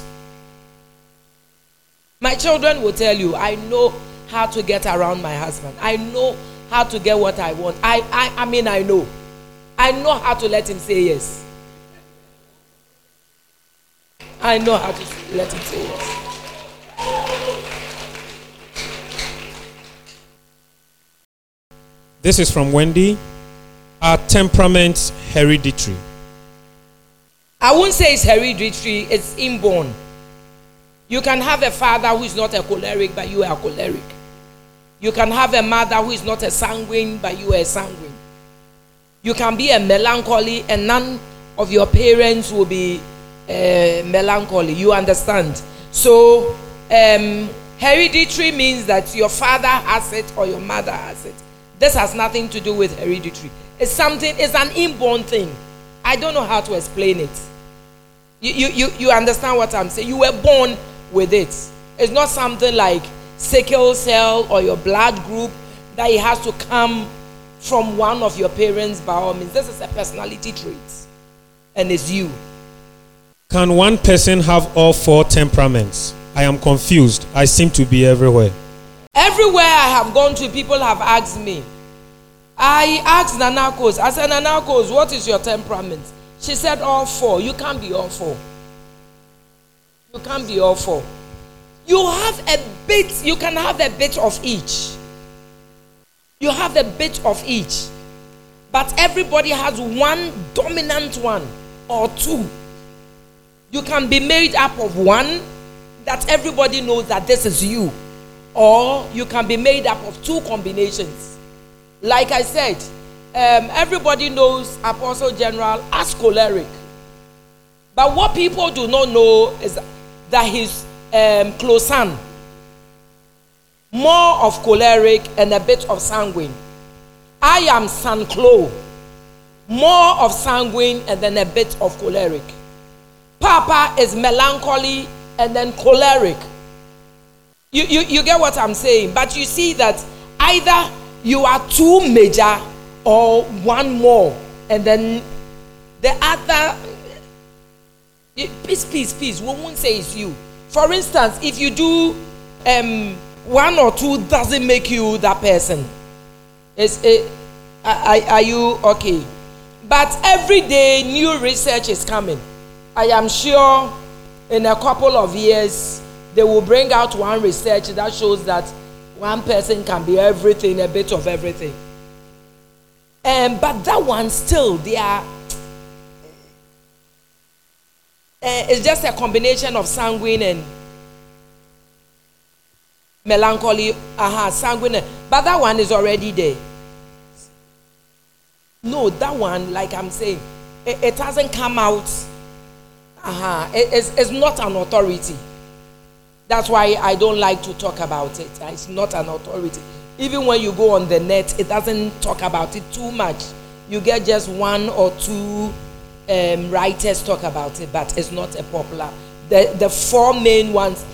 My children will tell you, I know how to get around my husband. I know how to get what I want. I, I, I mean, I know. I know how to let him say yes. I know how to let him say yes. This is from Wendy. Are temperaments hereditary? I won't say it's hereditary, it's inborn. You can have a father who is not a choleric, but you are choleric. You can have a mother who is not a sanguine, but you are sanguine. You can be a melancholy, and none of your parents will be uh, melancholy. You understand? So, um, hereditary means that your father has it or your mother has it. This has nothing to do with hereditary. It's something, it's an inborn thing. I don't know how to explain it. You, you, you, you understand what I'm saying? You were born with it. It's not something like sickle cell or your blood group that it has to come from one of your parents by all means. This is a personality trait, and it's you. Can one person have all four temperaments? I am confused. I seem to be everywhere. Everywhere I have gone to, people have asked me. I asked Nanakos, I said, Nanakos, what is your temperament? She said, all four. You can't be all four. You can't be all four. You have a bit, you can have a bit of each. You have a bit of each. But everybody has one dominant one or two. You can be made up of one that everybody knows that this is you. Or you can be made up of two combinations. Like I said, um, everybody knows Apostle General as choleric. But what people do not know is that he's um, Closan. More of choleric and a bit of sanguine. I am San Clo. More of sanguine and then a bit of choleric. Papa is melancholy and then choleric. You, you, you get what I'm saying? But you see that either you are too major or one more, and then the other. Please, please, please, we won't say it's you. For instance, if you do um, one or two, doesn't make you that person. Is it? Are, are you okay? But every day, new research is coming. I am sure in a couple of years, they will bring out one research that shows that one person can be everything, a bit of everything. Um, but that one still, they are. It's just a combination of sanguine and melancholy. Aha, uh-huh, sanguine. But that one is already there. No, that one, like I'm saying, it, it hasn't come out. Uh-huh. It, it's, it's not an authority. That's why I don't like to talk about it. It's not an authority. Even when you go on the net, it doesn't talk about it too much. You get just one or two um, writers talk about it, but it's not a popular. The, the four main ones.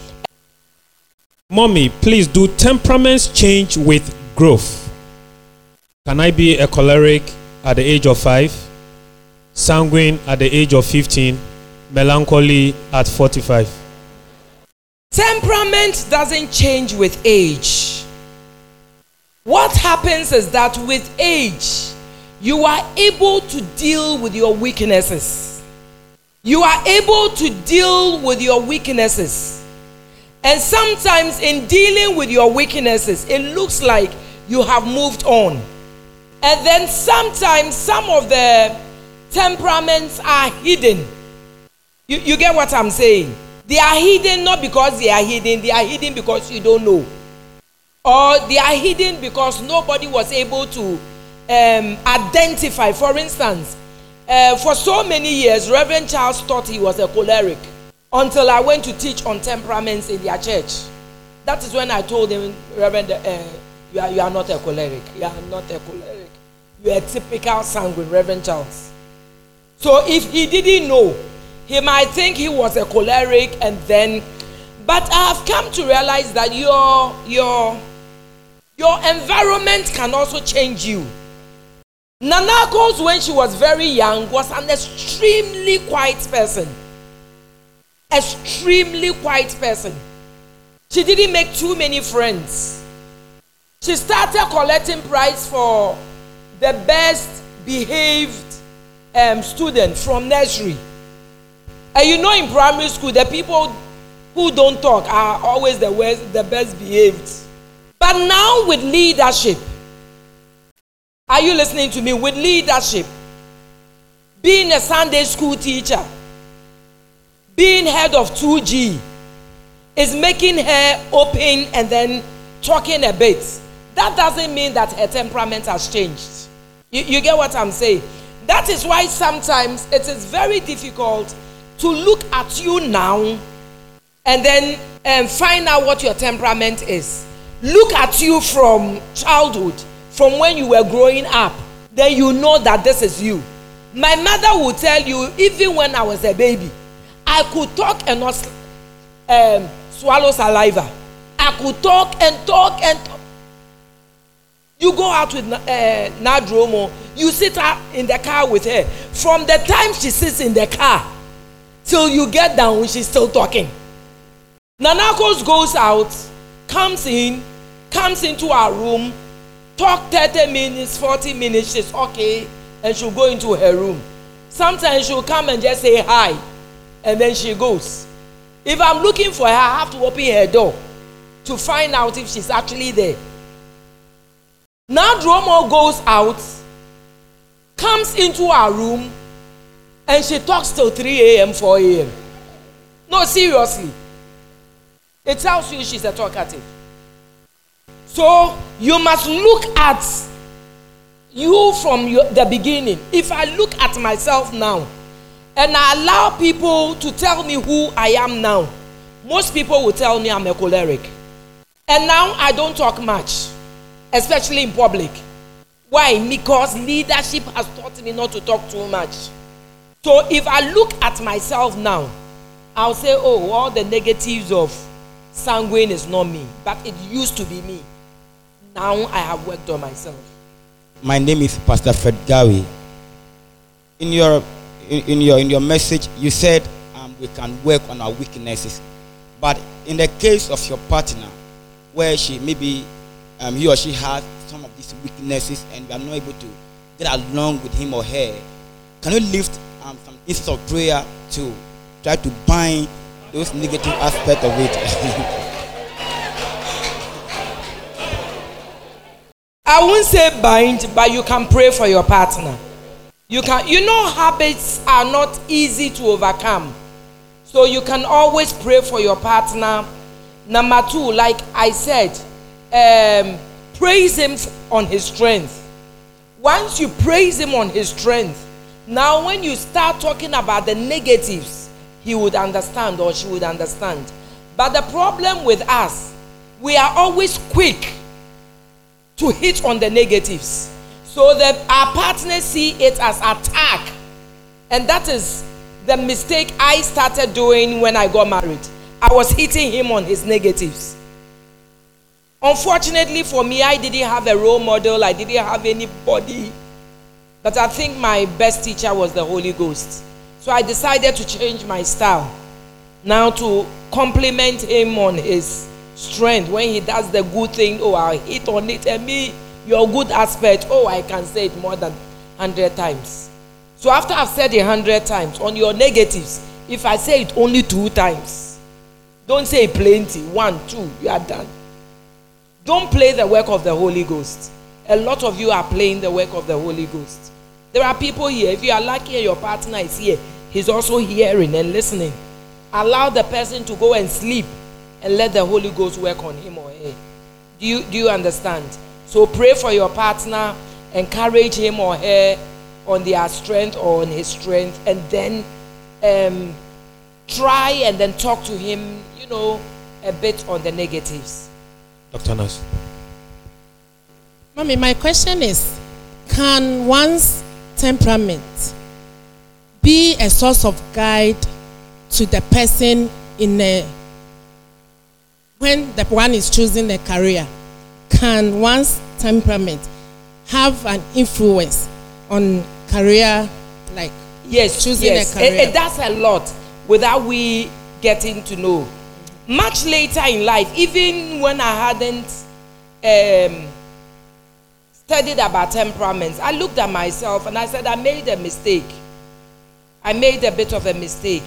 Mommy, please do temperaments change with growth? Can I be a choleric at the age of five, sanguine at the age of 15, melancholy at 45? Temperament doesn't change with age. What happens is that with age, you are able to deal with your weaknesses. You are able to deal with your weaknesses. And sometimes, in dealing with your weaknesses, it looks like you have moved on. And then sometimes, some of the temperaments are hidden. You, you get what I'm saying? They are hidden not because they are hidden, they are hidden because you don't know. Or they are hidden because nobody was able to um, identify. For instance, uh, for so many years, Reverend Charles thought he was a choleric until I went to teach on temperaments in their church. That is when I told him, Reverend, uh, you, are, you are not a choleric. You are not a choleric. You are a typical sanguine, Reverend Charles. So if he didn't know, he might think he was a choleric and then, but I have come to realize that your your your environment can also change you. Nanakos, when she was very young, was an extremely quiet person. Extremely quiet person. She didn't make too many friends. She started collecting prize for the best behaved um, student from nursery. And you know, in primary school, the people who don't talk are always the, worst, the best behaved. But now, with leadership, are you listening to me? With leadership, being a Sunday school teacher, being head of 2G, is making her open and then talking a bit. That doesn't mean that her temperament has changed. You, you get what I'm saying? That is why sometimes it is very difficult to look at you now and then um, find out what your temperament is. Look at you from childhood, from when you were growing up, then you know that this is you. My mother will tell you, even when I was a baby, I could talk and not um, swallow saliva. I could talk and talk and talk. You go out with uh, Nadromo, you sit in the car with her. From the time she sits in the car, till you get down she's still talking. Nanakos goes out, comes in, comes into our room, talk 30 minutes, 40 minutes, she's okay, and she'll go into her room. Sometimes she'll come and just say hi, and then she goes. If I'm looking for her, I have to open her door to find out if she's actually there. Now Dromo goes out, comes into our room, and she talks till 3 a.m., 4 a.m. No, seriously. It tells you she's a talkative. So you must look at you from your, the beginning. If I look at myself now and I allow people to tell me who I am now, most people will tell me I'm a choleric. And now I don't talk much, especially in public. Why? Because leadership has taught me not to talk too much. So if I look at myself now, I'll say, oh, all the negatives of sanguine is not me, but it used to be me. Now I have worked on myself. My name is Pastor Fred Gawi. In your in, in your in your message, you said um, we can work on our weaknesses, but in the case of your partner, where she maybe um, he or she has some of these weaknesses and we are not able to get along with him or her, can you lift um, some instance of prayer to try to bind those negative aspect of it. I won't say bind, but you can pray for your partner. You can, you know, habits are not easy to overcome. So you can always pray for your partner. Number two, like I said, um, praise him on his strength. Once you praise him on his strength, now when you start talking about the negatives, he would understand or she would understand. But the problem with us, we are always quick to hit on the negatives. So that our partners see it as attack. And that is the mistake I started doing when I got married. I was hitting him on his negatives. Unfortunately for me, I didn't have a role model, I didn't have anybody. But I think my best teacher was the Holy Ghost. So I decided to change my style now to compliment him on his strength. When he does the good thing, oh, i hit on it. And me, your good aspect, oh, I can say it more than 100 times. So after I've said it 100 times, on your negatives, if I say it only two times, don't say plenty. One, two, you are done. Don't play the work of the Holy Ghost. A lot of you are playing the work of the Holy Ghost. There are people here, if you are lucky your partner is here, he's also hearing and listening. Allow the person to go and sleep and let the Holy Ghost work on him or her. Do you, do you understand? So pray for your partner, encourage him or her on their strength or on his strength, and then um, try and then talk to him, you know, a bit on the negatives. Dr. Nas. Mommy, my question is can one's temperament be a source of guide to the person in a when the one is choosing a career? Can one's temperament have an influence on career like yes choosing yes a career? It, it does a lot without we getting to know much later in life even when i hadn't um, studied about temperaments i looked at myself and i said i made a mistake i made a bit of a mistake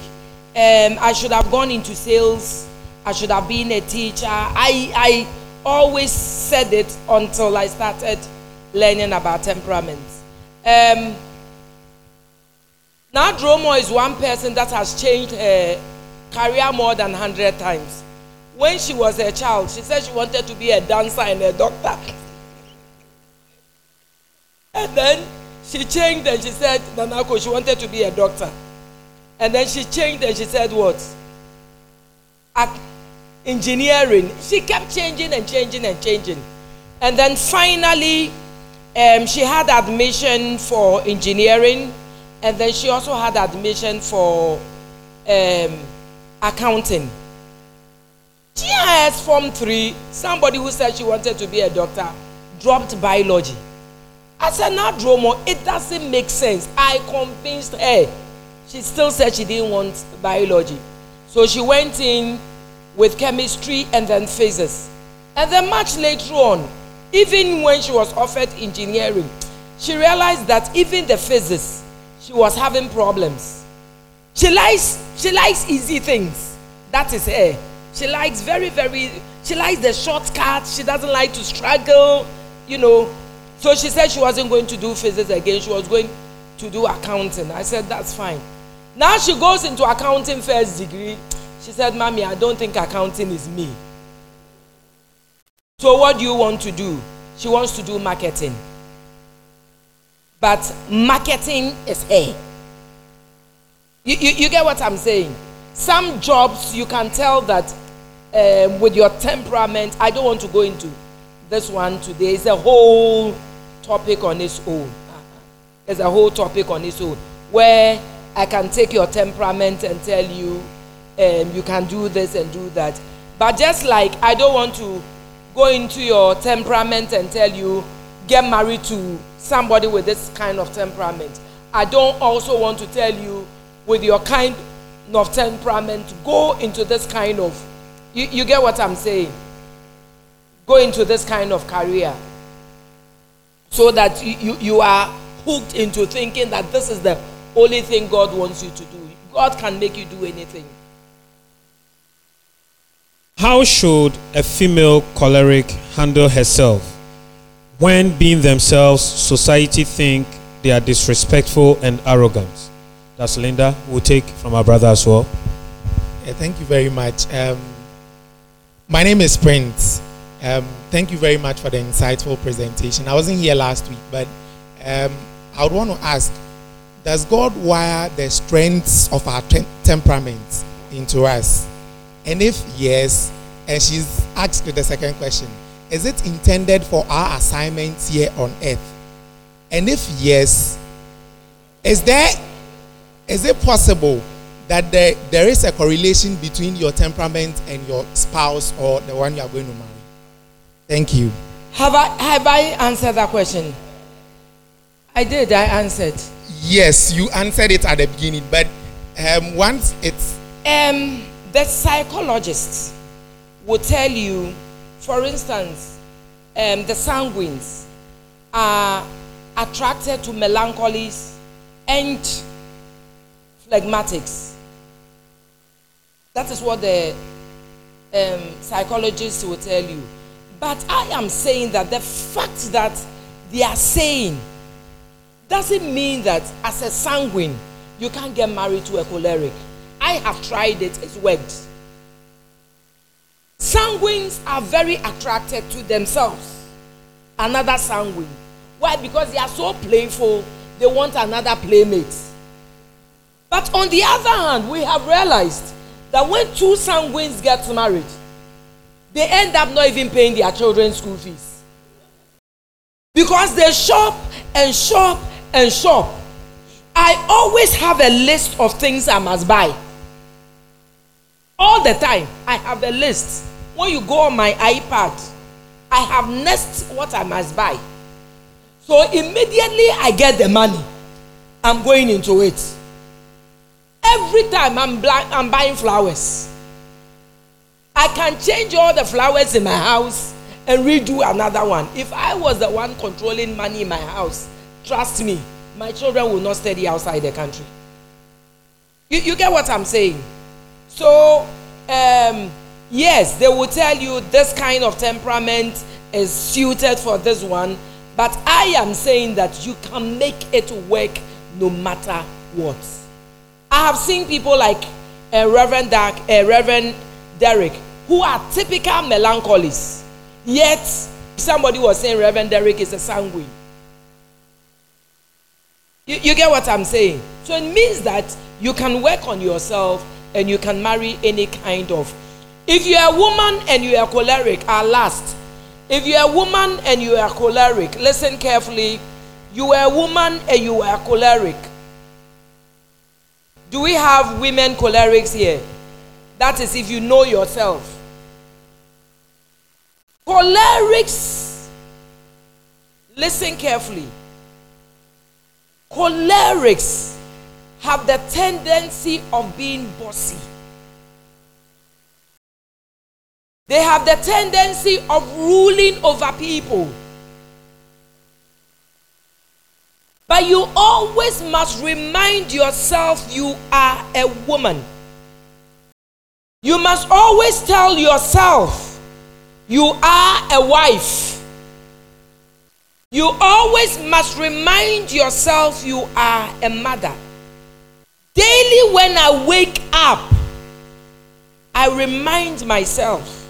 um, i should have gone into sales i should have been a teacher i i always said it until i started learning about temperaments um, now Dromo is one person that has changed her career more than 100 times. When she was a child, she said she wanted to be a dancer and a doctor. and then she changed and she said, Nanako, she wanted to be a doctor. And then she changed and she said, what? At engineering. She kept changing and changing and changing. And then finally, um, she had admission for engineering, and then she also had admission for um, accounting. GIS Form 3, somebody who said she wanted to be a doctor dropped biology. I said, now, Dromo, it doesn't make sense. I convinced her. She still said she didn't want biology. So she went in with chemistry and then physics. And then much later on, even when she was offered engineering, she realized that even the physics, she was having problems. She likes, she likes easy things. That is her. She likes very, very, she likes the shortcuts. She doesn't like to struggle, you know. So she said she wasn't going to do physics again. She was going to do accounting. I said, that's fine. Now she goes into accounting first degree. She said, Mommy, I don't think accounting is me. So what do you want to do? She wants to do marketing. But marketing is her. You, you, you get what I'm saying? Some jobs you can tell that um, with your temperament, I don't want to go into this one today. It's a whole topic on its own. It's a whole topic on its own where I can take your temperament and tell you um, you can do this and do that. But just like I don't want to go into your temperament and tell you get married to somebody with this kind of temperament. I don't also want to tell you with your kind of temperament go into this kind of you, you get what I'm saying? Go into this kind of career so that you, you, you are hooked into thinking that this is the only thing God wants you to do. God can make you do anything. How should a female choleric handle herself when being themselves society think they are disrespectful and arrogant? That's Linda. We'll take from our brother as well. Yeah, thank you very much. Um, my name is Prince. Um, thank you very much for the insightful presentation. I wasn't here last week, but um, I would want to ask Does God wire the strengths of our tem- temperaments into us? And if yes, and she's asked the second question, is it intended for our assignments here on earth? And if yes, is there is it possible that there, there is a correlation between your temperament and your spouse or the one you are going to marry? Thank you. Have I have I answered that question? I did. I answered. Yes, you answered it at the beginning, but um, once it's Um, the psychologists will tell you, for instance, um, the sanguines are attracted to melancholies and phlegmatics. That is what the um, psychologists will tell you. But I am saying that the fact that they are saying doesn't mean that as a sanguine you can't get married to a choleric. I have tried it, it's worked. Sanguines are very attracted to themselves, another sanguine. Why? Because they are so playful, they want another playmate. But on the other hand, we have realized that when two sanguines get married, they end up not even paying their children's school fees. Because they shop and shop and shop. I always have a list of things I must buy. All the time, I have a list. When you go on my iPad, I have next what I must buy. So immediately I get the money, I'm going into it. Every time I'm, I'm buying flowers, I can change all the flowers in my house and redo another one. If I was the one controlling money in my house, trust me, my children will not study outside the country. You, you get what I'm saying? So, um, yes, they will tell you this kind of temperament is suited for this one, but I am saying that you can make it work no matter what. I have seen people like uh, Reverend Dark, uh, Reverend Derek, who are typical melancholies. Yet somebody was saying Reverend Derek is a sanguine. You, you get what I'm saying? So it means that you can work on yourself and you can marry any kind of. If you're a woman and you are choleric, our last. If you're a woman and you are choleric, listen carefully. You are a woman and you are choleric. Do we have women cholerics here? That is if you know yourself. Cholerics, listen carefully. Cholerics have the tendency of being bossy. They have the tendency of ruling over people. But you always must remind yourself you are a woman. You must always tell yourself you are a wife. You always must remind yourself you are a mother. Daily, when I wake up, I remind myself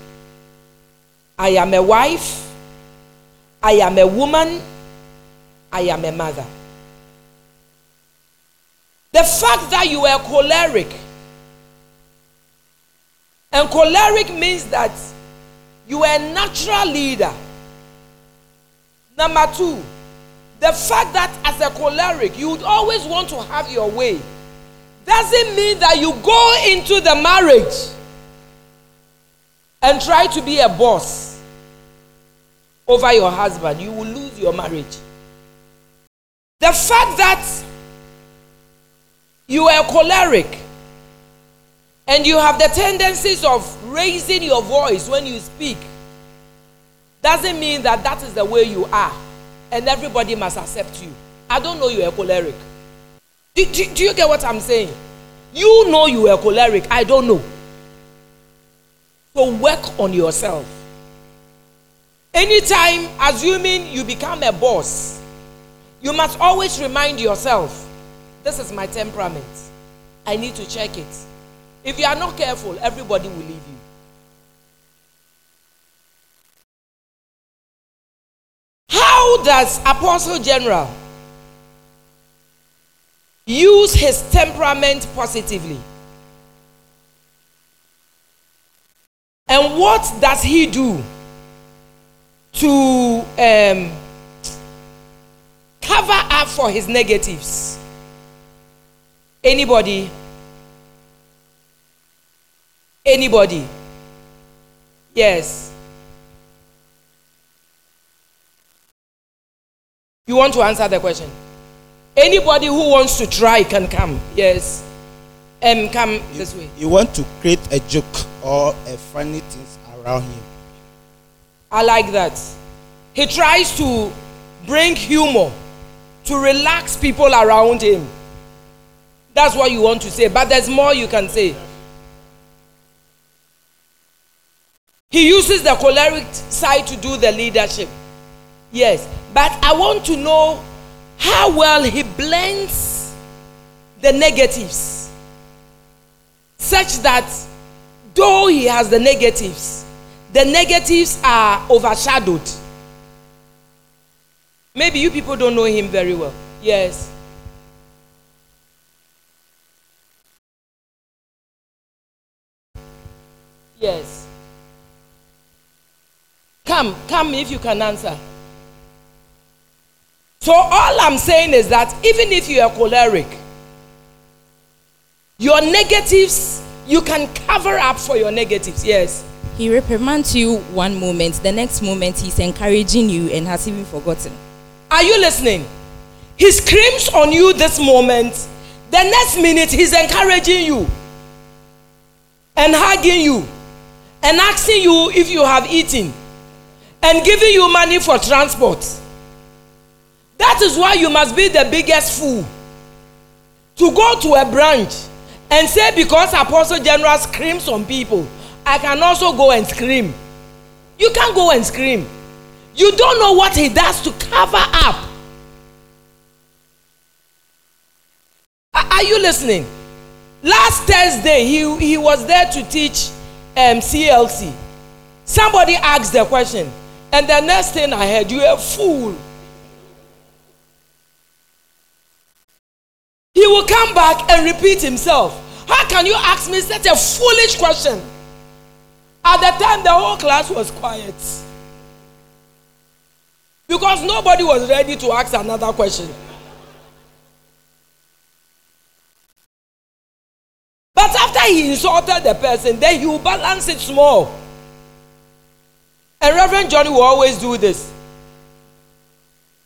I am a wife, I am a woman, I am a mother. The fact that you are choleric, and choleric means that you are a natural leader. Number two, the fact that as a choleric you would always want to have your way doesn't mean that you go into the marriage and try to be a boss over your husband. You will lose your marriage. The fact that you are choleric and you have the tendencies of raising your voice when you speak doesn't mean that that is the way you are and everybody must accept you. I don't know you're a choleric. Do, do, do you get what I'm saying? You know you are choleric. I don't know. to work on yourself. Anytime, assuming you become a boss, you must always remind yourself this is my temperament. I need to check it. If you are not careful, everybody will leave you. How does Apostle General use his temperament positively? And what does he do to um, cover up for his negatives? Anybody? Anybody? Yes. You want to answer the question? Anybody who wants to try can come. Yes. Um, come You, this way. you want to create a joke or a funny things around him. I like that. He tries to bring humor to relax people around him. That's what you want to say, but there's more you can say. He uses the choleric side to do the leadership. Yes, but I want to know how well he blends the negatives such that though he has the negatives, the negatives are overshadowed. Maybe you people don't know him very well. Yes. Yes. Come, come if you can answer. So, all I'm saying is that even if you are choleric, your negatives, you can cover up for your negatives. Yes. He reprimands you one moment, the next moment he's encouraging you and has even forgotten. Are you listening? He screams on you this moment. The next minute, he's encouraging you and hugging you and asking you if you have eaten and giving you money for transport. That is why you must be the biggest fool to go to a branch and say, Because Apostle General screams on people, I can also go and scream. You can't go and scream. You don't know what he does to cover up. Are you listening? Last Thursday, he, he was there to teach um, CLC. Somebody asked the question, and the next thing I heard, you are a fool. He will come back and repeat himself. How can you ask me such a foolish question? At the time, the whole class was quiet. Because nobody was ready to ask another question. But after he insulted the person, then he will balance it small. And Reverend Johnny will always do this.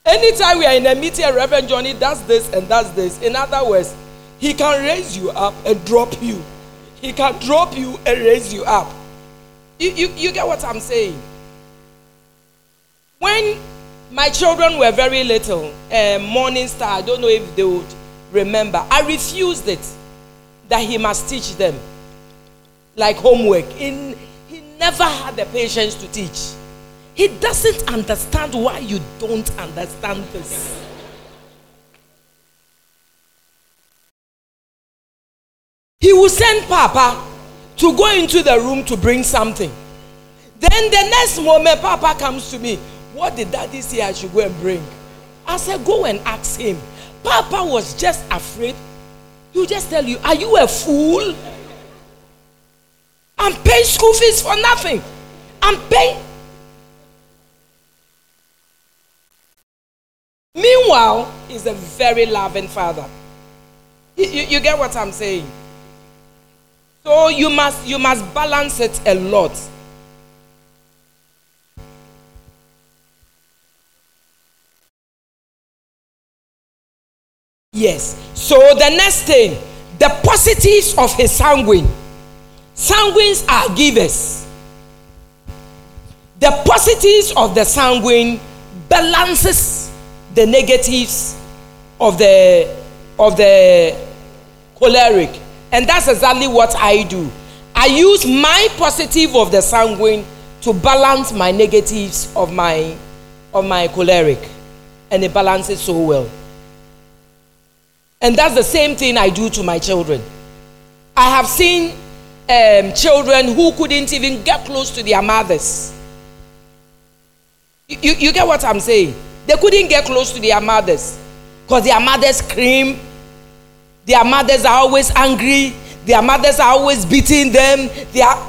Anytime we are in a meeting, Reverend Johnny does this and does this. In other words, he can raise you up and drop you. He can drop you and raise you up. You, you, you get what I'm saying? When my children were very little, uh, Morning Star, I don't know if they would remember, I refused it that he must teach them like homework. In, he never had the patience to teach. He doesn't understand why you don't understand this. He will send Papa to go into the room to bring something. Then the next moment, Papa comes to me. What did daddy say I should go and bring? I said, Go and ask him. Papa was just afraid. He just tell you, Are you a fool? I'm paying school fees for nothing. I'm paying. Meanwhile, he's a very loving father. You, you, you get what I'm saying? So you must you must balance it a lot. Yes. So the next thing, the positives of his sanguine. Sanguines are givers. The positives of the sanguine balances the negatives of the of the choleric. And that's exactly what I do. I use my positive of the sanguine to balance my negatives of my of my choleric, and it balances so well. And that's the same thing I do to my children. I have seen um, children who couldn't even get close to their mothers. You, you, you get what I'm saying? They couldn't get close to their mothers because their mothers scream, their mothers are always angry, their mothers are always beating them. They are...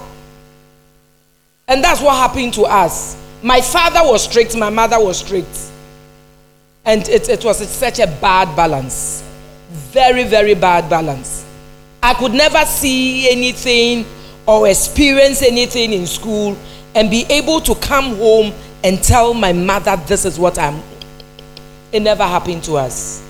And that's what happened to us. My father was strict, my mother was strict. And it, it was such a bad balance. Very, very bad balance. I could never see anything or experience anything in school and be able to come home and tell my mother this is what I'm. It never happened to us.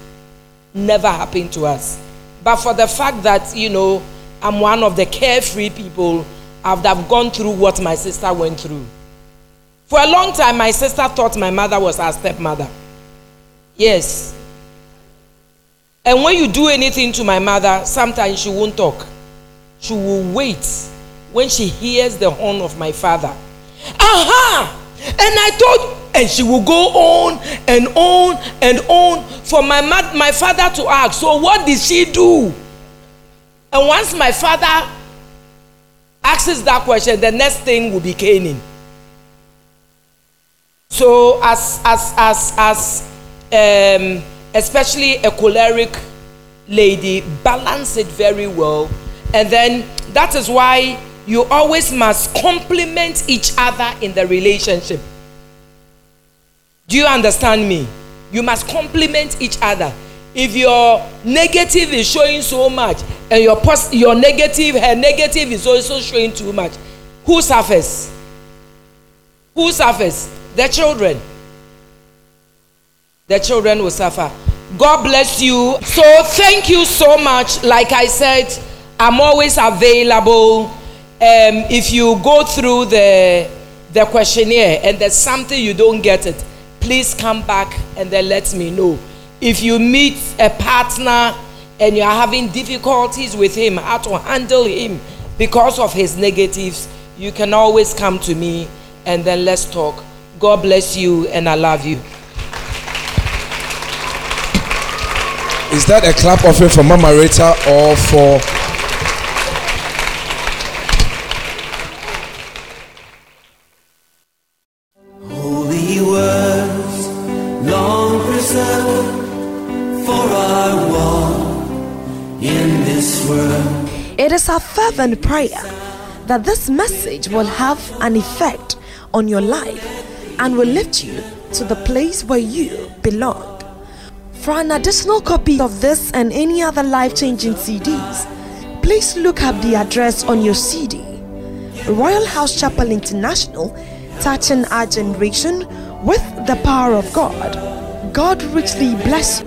Never happened to us. But for the fact that, you know, I'm one of the carefree people, I've, I've gone through what my sister went through. For a long time, my sister thought my mother was her stepmother. Yes. And when you do anything to my mother, sometimes she won't talk. She will wait when she hears the horn of my father. Aha! And I thought, and she will go on and on and on for my, my father to ask, So what did she do? And once my father asks that question, the next thing will be caning. So, as, as, as, as um, especially a choleric lady, balance it very well. And then that is why you always must complement each other in the relationship. Do you understand me? You must complement each other. If your negative is showing so much and your pos- your negative, her negative is also showing too much, who suffers? Who suffers? The children. The children will suffer. God bless you. So thank you so much. Like I said, I'm always available. Um, if you go through the the questionnaire and there's something you don't get it, please come back and then let me know. If you meet a partner and you are having difficulties with him, how to handle him because of his negatives, you can always come to me and then let's talk. God bless you and I love you. Is that a clap offering for Mama Rita or for Fervent prayer that this message will have an effect on your life and will lift you to the place where you belong. For an additional copy of this and any other life changing CDs, please look up the address on your CD Royalhouse Chapel International, touching our generation with the power of God. God richly bless you.